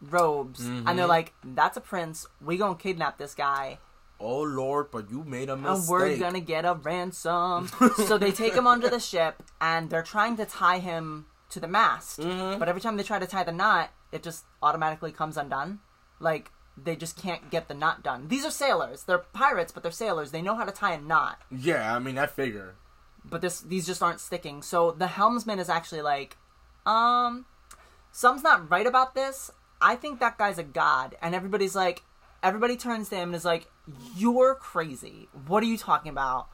robes, and they're mm-hmm. like, "That's a prince. We gonna kidnap this guy." Oh Lord, but you made a mistake. and we're gonna get a ransom. so they take him onto the ship, and they're trying to tie him to the mast. Mm-hmm. But every time they try to tie the knot, it just automatically comes undone. Like they just can't get the knot done. These are sailors. They're pirates, but they're sailors. They know how to tie a knot. Yeah, I mean I figure. But this these just aren't sticking. So the helmsman is actually like, um, something's not right about this. I think that guy's a god, and everybody's like, everybody turns to him and is like, "You're crazy. What are you talking about?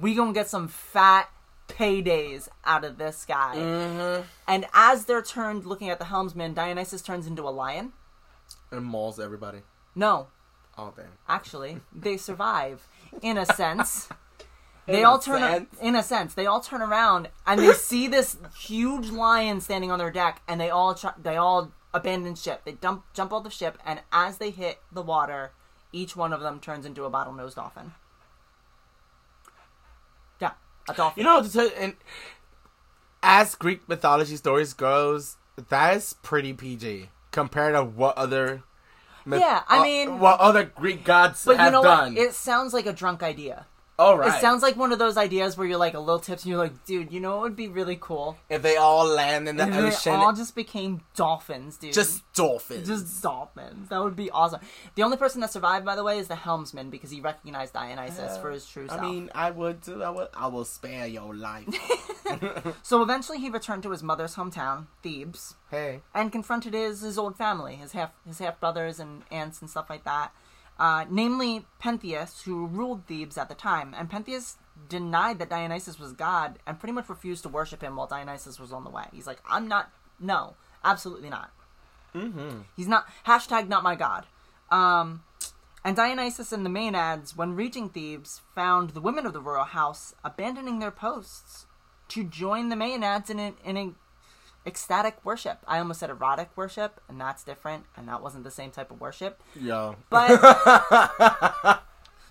We gonna get some fat paydays out of this guy." Mm-hmm. And as they're turned looking at the helmsman, Dionysus turns into a lion. And mauls everybody. No, Oh damn. actually, they survive in a sense. They In all turn sense. in a sense. They all turn around and they see this huge lion standing on their deck, and they all try, they all abandon ship. They dump jump off the ship, and as they hit the water, each one of them turns into a bottlenose dolphin. Yeah, a dolphin. You know, to and as Greek mythology stories goes, that is pretty PG compared to what other. myth- Yeah, I uh, mean- what other Greek gods but have you know done. what? It sounds like a drunk idea. All right. It sounds like one of those ideas where you're like a little tips and you're like, dude, you know what would be really cool? if they all land in the If they ocean, all just became dolphins, dude. just dolphins. Just dolphins. That would be awesome. The only person that survived, by the way, is the helmsman because he recognized Dionysus for his true uh, self. I mean, I would too. I would. I will spare your life. so eventually, he returned to his mother's hometown, Thebes, hey, and confronted his his old family, his half his half brothers and aunts and stuff like that. Uh, namely Pentheus, who ruled Thebes at the time, and Pentheus denied that Dionysus was God and pretty much refused to worship him while Dionysus was on the way. He's like, I'm not, no, absolutely not. Mm-hmm. He's not, hashtag not my God. Um, and Dionysus and the Maenads, when reaching Thebes, found the women of the royal house abandoning their posts to join the Maenads in a, in a ecstatic worship. I almost said erotic worship, and that's different, and that wasn't the same type of worship. Yeah. But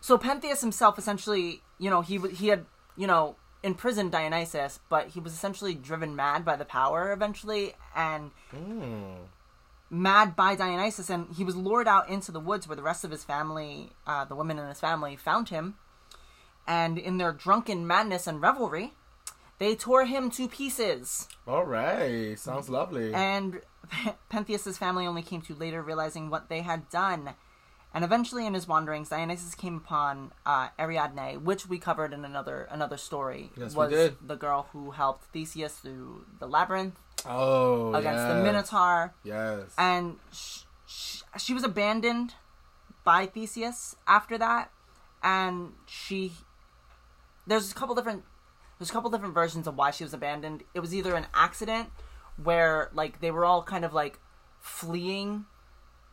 so Pentheus himself, essentially, you know, he he had you know imprisoned Dionysus, but he was essentially driven mad by the power eventually, and mad by Dionysus, and he was lured out into the woods where the rest of his family, uh, the women in his family, found him, and in their drunken madness and revelry, they tore him to pieces. All right. Sounds lovely. And Pentheus's family only came to later realizing what they had done. And eventually, in his wanderings, Dionysus came upon uh, Ariadne, which we covered in another another story. Yes, we was did. the girl who helped Theseus through the labyrinth oh, against the. Minotaur, Yes. and sh- sh- she was abandoned by Theseus after that. And she, there's a couple different, there's a couple different versions of why she was abandoned. It was either an accident where like they were all kind of like fleeing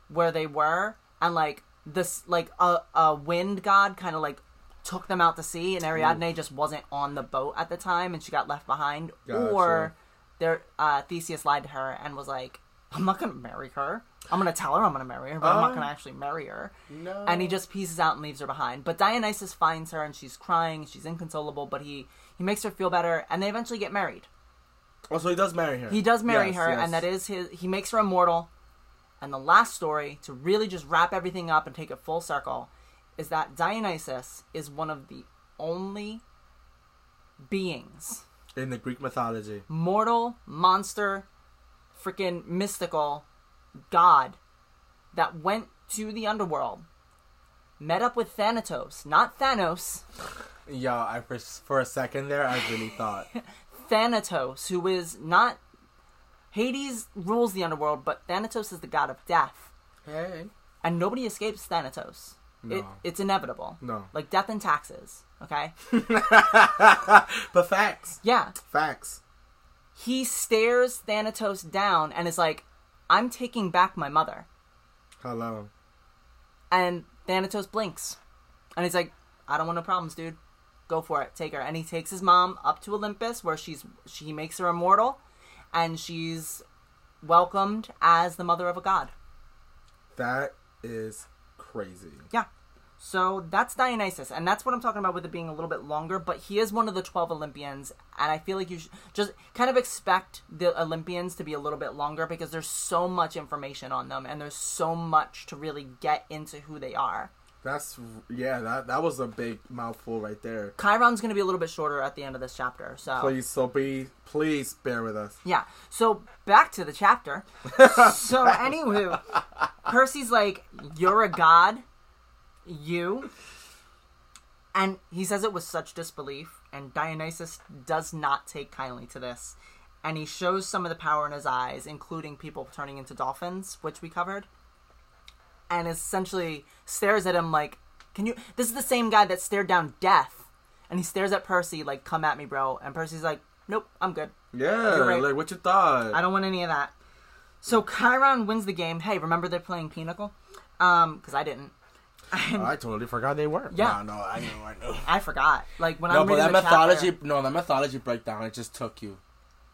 where they were, and like this like a a wind god kind of like took them out to sea, and Ariadne just wasn't on the boat at the time, and she got left behind, Gotcha. or there uh, Theseus lied to her and was like, "I'm not gonna marry her. I'm gonna tell her I'm gonna marry her, but I'm not gonna actually marry her." no. And he just pieces out and leaves her behind. But Dionysus finds her, and she's crying, she's inconsolable, but he he makes her feel better, and they eventually get married. Oh, so he does marry her. He does marry Yes, her, yes. and that is his. He makes her immortal. And the last story, to really just wrap everything up and take it full circle, is that Dionysus is one of the only beings, in the Greek mythology. mortal, monster, freaking mystical god, that went to the underworld, met up with Thanatos, not Thanos, Yeah, I for, for a second there, I really thought. Thanatos, who is not. Hades rules the underworld, but Thanatos is the god of death. hey. and nobody escapes Thanatos. It, No. it's inevitable. No. Like death and taxes. Okay. But facts. yeah. Facts. He stares Thanatos down and is like, "I'm taking back my mother." Hello. And Thanatos blinks, and he's like, "I don't want no problems, dude. Go for it. Take her." And he takes his mom up to Olympus, where she's she makes her immortal, and she's welcomed as the mother of a god. That is crazy. Yeah. So that's Dionysus, and that's what I'm talking about with it being a little bit longer. But he is one of the 12 Olympians, and I feel like you should just kind of expect the Olympians to be a little bit longer because there's so much information on them, and there's so much to really get into who they are. That's yeah. That that was a big mouthful right there. Chiron's going to be a little bit shorter at the end of this chapter, so Please, so be please bear with us. Yeah. So back to the chapter. so anywho, Percy's like, "You're a god, you," and he says it with such disbelief. And Dionysus does not take kindly to this, and he shows some of the power in his eyes, including people turning into dolphins, which we covered, and essentially stares at him like, "Can you?" This is the same guy that stared down death, and he stares at Percy like, "Come at me, bro," and Percy's like, "Nope, I'm good." Yeah, right. like what you thought? I don't want any of that. So Chiron wins the game. Hey, remember they're playing Pinochle? Um, because I didn't. I totally forgot they were. Yeah. No, no, I know, I know. I forgot. Like when No, I'm but reading that the mythology, chapter, no, that mythology breakdown, it just took you.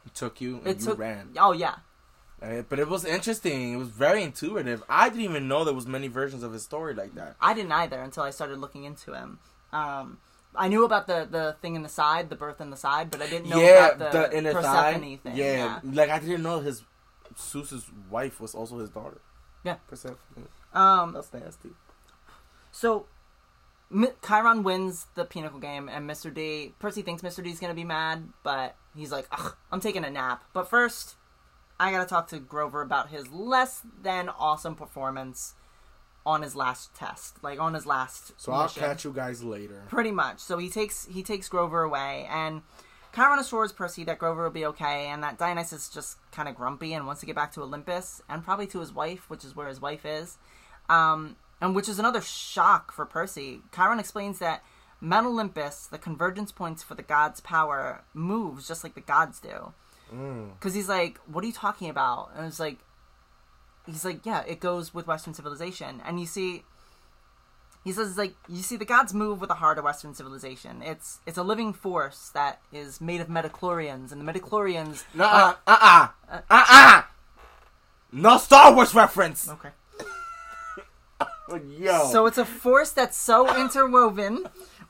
It took you, and it you took. ran. Oh yeah, Uh, But it was interesting. It was very intuitive. I didn't even know there was many versions of his story like that. I didn't either until I started looking into him. Um, I knew about the the thing in the side, the birth in the side, but I didn't know yeah, about the, the inner Persephone thing. Yeah, Yeah. like I didn't know his Zeus's wife was also his daughter. Yeah. Persephone. Um, That's nasty. So, M- Chiron wins the Pinochle game, and Mr. D. Percy thinks Mr. D's gonna be mad, but he's like, Ugh, "I'm taking a nap." But first, I gotta talk to Grover about his less than awesome performance on his last test, like on his last. So I'll catch you guys later. Pretty much. So he takes he takes Grover away, and Chiron assures Percy that Grover will be okay, and that Dionysus is just kind of grumpy and wants to get back to Olympus and probably to his wife, which is where his wife is. Um, and which is another shock for Percy. Chiron explains that Mount Olympus, the convergence points for the gods' power, moves just like the gods do. Because he's like, "What are you talking about?" And it's like, he's like, "Yeah, it goes with Western civilization." And you see, he says like you see the gods move with the heart of Western civilization. It's it's a living force that is made of midi-chlorians, and the midi-chlorians. Uh uh uh uh uh uh. No Star Wars reference. Okay. Yo. So it's a force that's so interwoven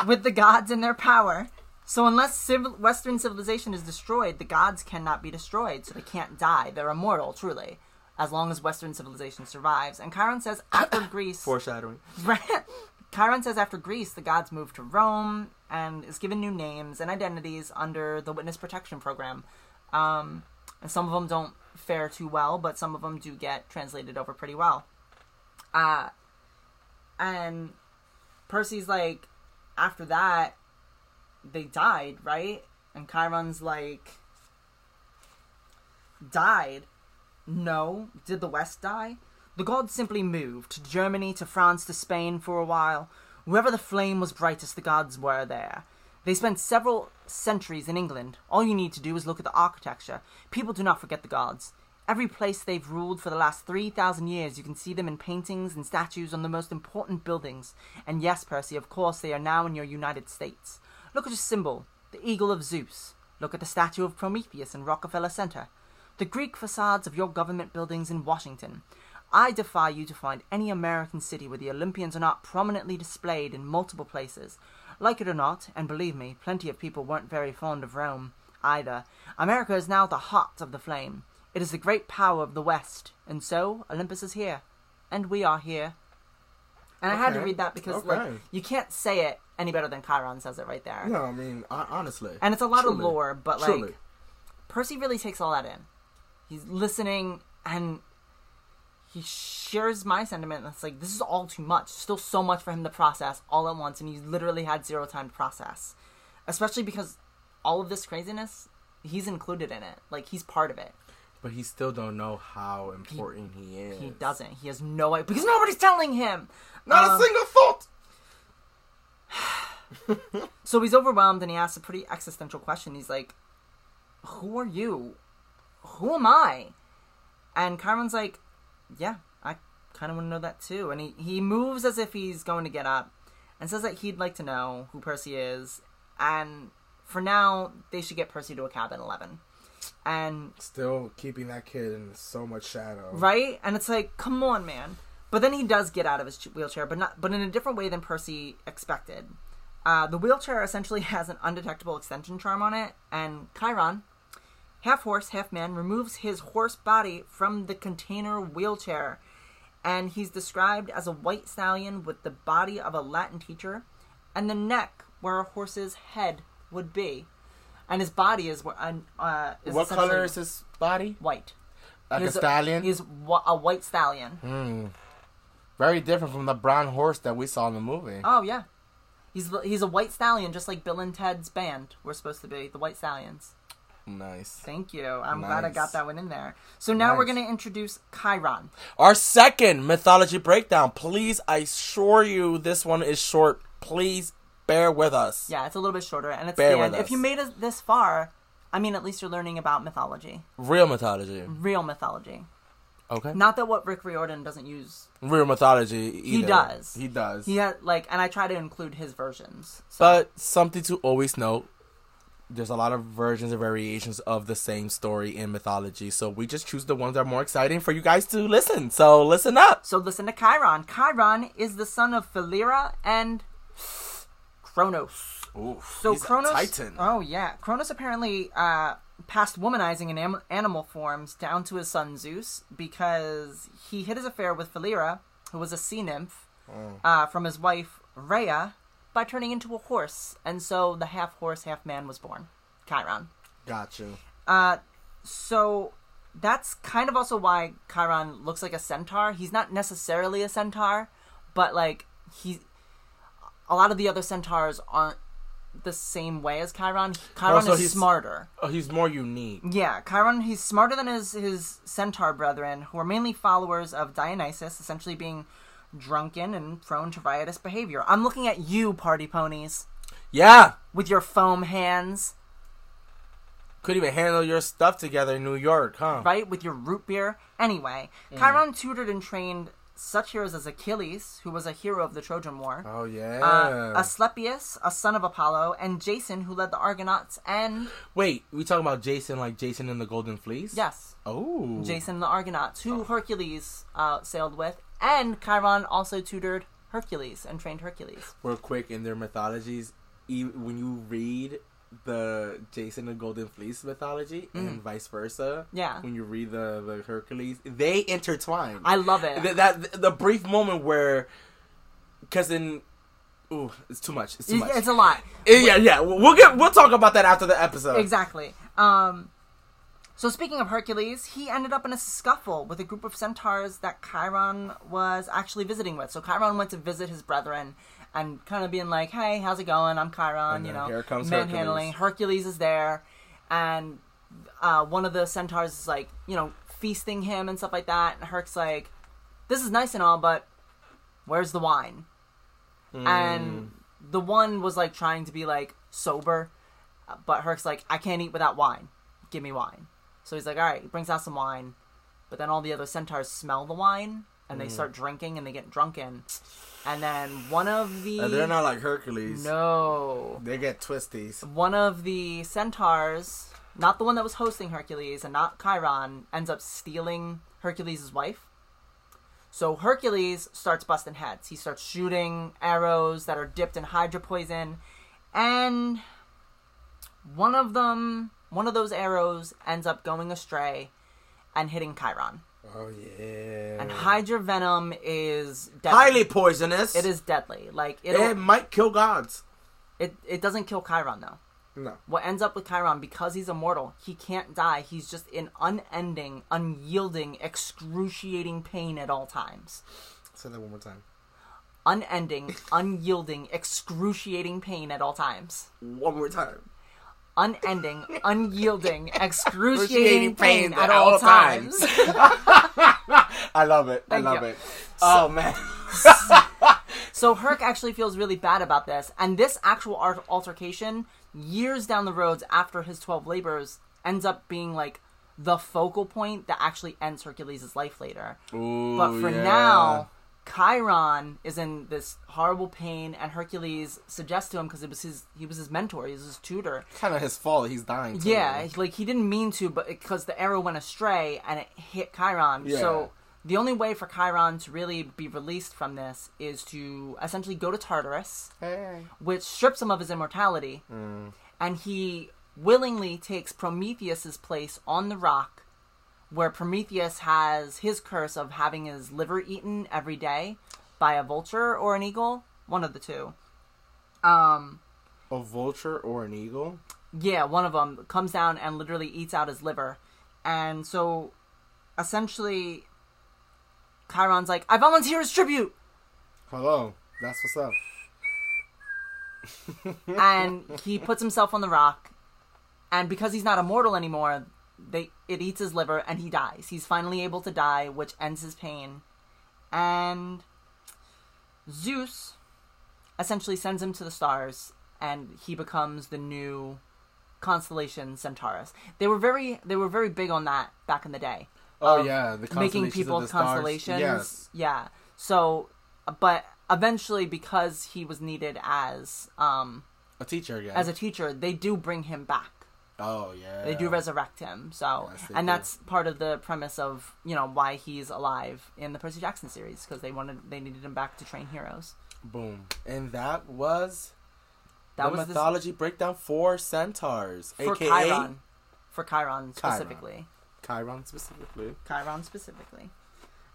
with the gods and their power. So unless civil- Western civilization is destroyed, the gods cannot be destroyed. So they can't die. They're immortal, truly, as long as Western civilization survives. And Chiron says after Greece, foreshadowing. Right. Chiron says after Greece, the gods moved to Rome and is given new names and identities under the Witness Protection Program. Um, and some of them don't fare too well, but some of them do get translated over pretty well. Uh, and Percy's like, after that, they died, right? And Chiron's like, died? No. Did the West die? The gods simply moved to Germany, to France, to Spain for a while. Wherever the flame was brightest, the gods were there. They spent several centuries in England. All you need to do is look at the architecture. People do not forget the gods. Every place they've ruled for the last 3,000 years, you can see them in paintings and statues on the most important buildings. And yes, Percy, of course, they are now in your United States. Look at a symbol, the eagle of Zeus. Look at the statue of Prometheus in Rockefeller Center. The Greek facades of your government buildings in Washington. I defy you to find any American city where the Olympians are not prominently displayed in multiple places. Like it or not, and believe me, plenty of people weren't very fond of Rome either. America is now the heart of the flame. It is the great power of the West, and so Olympus is here, and we are here. And I had to read that because like you can't say it any better than Chiron says it right there. No, I mean honestly. And it's a lot of lore, but like Truly. Percy really takes all that in. He's listening and he shares my sentiment. That's like this is all too much. Still so much for him to process all at once, and he literally had zero time to process. Especially because all of this craziness, he's included in it. Like he's part of it. But he still don't know how important he, is. He doesn't. He has no idea because nobody's telling him. Not Um, a single thought. So he's overwhelmed and he asks a pretty existential question. He's like, Who are you? Who am I? And Chiron's like, Yeah, I kind of want to know that too. And he, he moves as if he's going to get up and says that he'd like to know who Percy is. And for now, they should get Percy to a cab at 11. And Still keeping that kid in so much shadow. right? And it's like, come on, man. But then he does get out of his wheelchair, but not, but in a different way than Percy expected. Uh, the wheelchair essentially has an undetectable extension charm on it, and Chiron, half horse, half man, removes his horse body from the container wheelchair, and he's described as a white stallion with the body of a Latin teacher, and the neck where a horse's head would be, and his body is, uh, is What color is his body? White. Like a He's stallion? He's a white stallion. Hmm. Very different from the brown horse that we saw in the movie. Oh yeah, he's he's a white stallion, just like Bill and Ted's band were supposed to be, the White Stallions. Nice. Thank you. I'm glad I got that one in there. So now we're gonna introduce Chiron. Our second mythology breakdown. Please, I assure you, this one is short. Please bear with us. Yeah, it's a little bit shorter, and it's Bear the end. If you made it this far, I mean, at least you're learning about mythology, Real mythology. real mythology. Okay. Not that what Rick Riordan doesn't use. Real mythology. Either. He does. He does. He had like, and I try to include his versions. So, But something to always note there's a lot of versions and variations of the same story in mythology. So we just choose the ones that are more exciting for you guys to listen. So listen up. So listen to Chiron. Chiron is the son of Philyra and Kronos. Ooh, So Kronos, Titan. oh yeah, Kronos apparently uh, passed womanizing in am- animal forms down to his son Zeus because he hid his affair with Philyra, who was a sea nymph, Oh. uh, from his wife Rhea, by turning into a horse, and so the half horse, half man was born, Chiron. Gotcha. Uh, so that's kind of also why Chiron looks like a centaur. He's not necessarily a centaur, but like he, a lot of the other centaurs aren't the same way as Chiron. Chiron Also, is he's- smarter. Oh, he's more unique. Yeah, Chiron. He's smarter than his his centaur brethren, who are mainly followers of Dionysus, essentially being drunken and prone to riotous behavior. I'm looking at you, party ponies, Yeah. with your foam hands. Couldn't even handle your stuff together in New York, huh? right? With your root beer. Anyway, Mm. Chiron tutored and trained such heroes as Achilles, who was a hero of the Trojan War, Oh yeah. uh, Asclepius, a son of Apollo, and Jason, who led the Argonauts, and Wait, we talking about Jason like Jason in the Golden Fleece? yes, Oh. Jason and the Argonauts, who Hercules uh, sailed with, and Chiron also tutored Hercules and trained Hercules. Real quick in their mythologies, when you read the Jason and Golden Fleece mythology and vice versa, Mm. Yeah. when you read the the Hercules, they intertwine. I love it. Th- that the brief moment where, because in, ooh, it's too much. It's too much. it's a lot. Eh, yeah, yeah. We'll get we'll talk about that after the episode. Exactly. Um, so speaking of Hercules, he ended up in a scuffle with a group of centaurs that Chiron was actually visiting with. So Chiron went to visit his brethren and kind of being like, "Hey, how's it going? I'm Chiron." You know, here comes manhandling. Hercules is there, and uh, one of the centaurs is like, you know, feasting him and stuff like that. And Herc's like, "This is nice and all, but where's the wine?" And the one was like trying to be like sober, but Herc's like, I can't eat without wine. Give me wine. So he's like, all right. He brings out some wine, but then all the other centaurs smell the wine and they start drinking and they get drunken. And then one of the Uh, they're not like Hercules. no, They get twisties. one of the centaurs, not the one that was hosting Hercules and not Chiron, ends up stealing Hercules' wife. So Hercules starts busting heads. He starts shooting arrows that are dipped in hydra poison, and one of them, one of those arrows, ends up going astray and hitting Chiron. Oh yeah. And hydra venom is deadly. highly poisonous. It is deadly. Like It might kill gods. it, it doesn't kill Chiron though. No. what ends up with Chiron because he's immortal, he can't die. He's just in unending, unyielding, excruciating pain at all times. Say that one more time. Unending, unyielding, excruciating pain at all times. One more time. Unending, unyielding, excruciating pain pain at at all all times. I love it. Thank I love you. it. Oh man. So Herc actually feels really bad about this, and this actual altercation, years down the roads after his twelve labors, ends up being like the focal point that actually ends Hercules' life later. Ooh, But for yeah. now, Chiron is in this horrible pain, and Hercules suggests to him because it was his he was his mentor, he was his tutor. kind of his fault. He's dying. Too. Yeah, like he didn't mean to, but because the arrow went astray and it hit Chiron. Yeah. So the only way for Chiron to really be released from this is to essentially go to Tartarus, Hey. which strips him of his immortality, mm. and he willingly takes Prometheus's place on the rock, where Prometheus has his curse of having his liver eaten every day by a vulture or an eagle, one of the two. Um, A vulture or an eagle? yeah, one of them comes down and literally eats out his liver, and so essentially, Chiron's like, "I volunteer as tribute." Hello. That's what's up. and he puts himself on the rock and because he's not immortal anymore they it eats his liver and he dies he's finally able to die which ends his pain and zeus essentially sends him to the stars and he becomes the new constellation centaurus they were very they were very big on that back in the day Oh yeah, the making people of the stars. constellations. Yes. Yeah. So, but eventually, because he was needed as um A teacher again. as a teacher, they do bring him back. Oh yeah. They do resurrect him. So, Yes, and do. that's part of the premise of you know why he's alive in the Percy Jackson series because they wanted they needed him back to train heroes. Boom. And that was That the was mythology breakdown for centaurs, for aka Chiron, for Chiron specifically. Chiron specifically. Chiron specifically,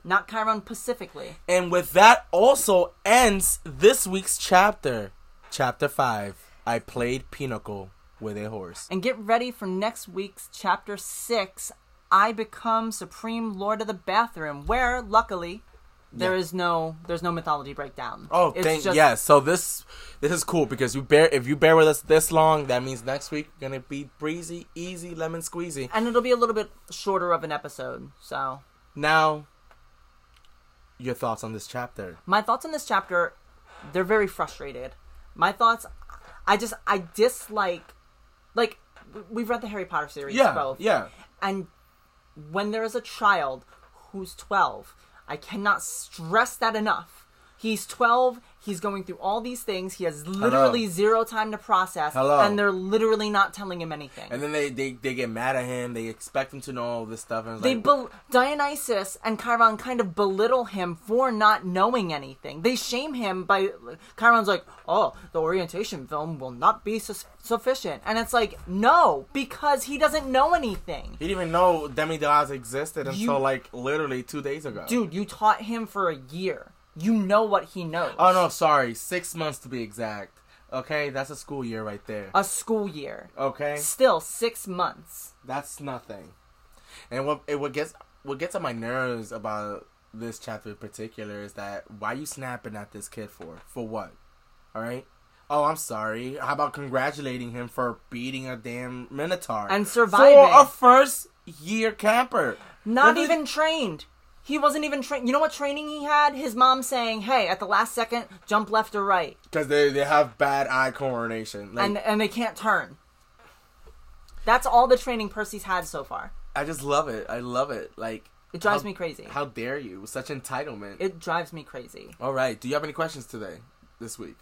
not Chiron Pacifically. And with that also ends this week's chapter. Chapter 5. I played Pinochle with a horse. And get ready for next week's chapter six. I become supreme lord of the bathroom, where luckily there Yeah. is no there's no mythology breakdown. Oh, It's thank just- yes. So this this is cool because you bear if you bear with us this long, that means next week gonna be breezy, easy, lemon squeezy. and it'll be a little bit shorter of an episode. So Now, your thoughts on this chapter? my thoughts on this chapter, they're very frustrated. My thoughts, I just I dislike, like we've read the Harry Potter series Yeah, both, yeah. and when there is a child who's 12 I cannot stress that enough. He's 12. He's going through all these things. He has literally zero time to process. Hello. And they're literally not telling him anything. And then they, they, they get mad at him. They expect him to know all this stuff. And they like, bel Dionysus and Chiron kind of belittle him for not knowing anything. They shame him by Chiron's like, "Oh, the orientation film will not be su- sufficient," and it's like, "No, because he doesn't know anything." he didn't even know demigods existed until You- like literally two days ago. Dude, you taught him for a year. You know what he knows. Oh no, sorry, six months to be exact. Okay, that's a school year right there. A school year. Okay, Still six months. that's nothing. And what it what gets what gets on my nerves about this chapter in particular is that why you snapping at this kid for? For what? All right. Oh, I'm sorry. How about congratulating him for beating a damn minotaur And surviving. for a first year camper? Not even trained. He wasn't even trained. You know what training he had? His mom saying, "Hey, at the last second, jump left or right," because they they have bad eye coordination. Like, and and they can't turn. That's all the training Percy's had so far. I just love it. I love it. Like It drives how- me crazy. How dare you? Such entitlement. It drives me crazy. All right. Do you have any questions today? This week?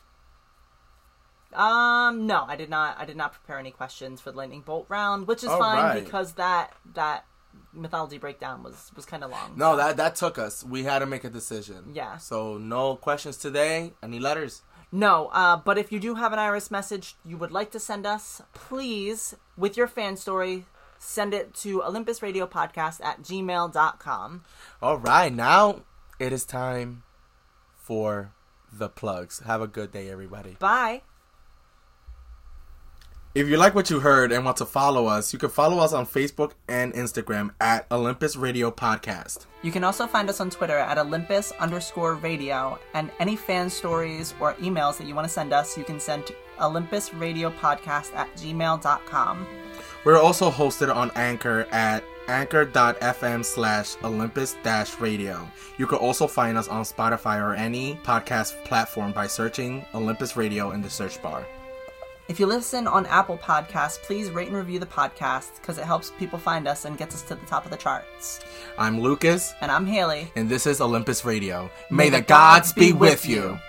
Um, no, I did not. I did not prepare any questions for the lightning bolt round, which is All fine right. because that that mythology breakdown was was kind of long. No, that that took us. We had to make a decision. Yeah. So no questions today. Any letters? No, uh, but if you do have an Iris message you would like to send us, please, with your fan story, send it to olympusradiopodcast at gmail.com. All right. Now it is time for the plugs. Have a good day, everybody. Bye. If you like what you heard and want to follow us, you can follow us on Facebook and Instagram at Olympus Radio Podcast. You can also find us on Twitter at Olympus underscore radio, and any fan stories or emails that you want to send us, you can send to Podcast at gmail.com. We're also hosted on Anchor at anchor.fm slash Olympus dash radio. You can also find us on Spotify or any podcast platform by searching Olympus Radio in the search bar. If you listen on Apple Podcasts, please rate and review the podcast because it helps people find us and gets us to the top of the charts. I'm Lucas, And I'm Haley. and this is Olympus Radio. May, the gods be with you.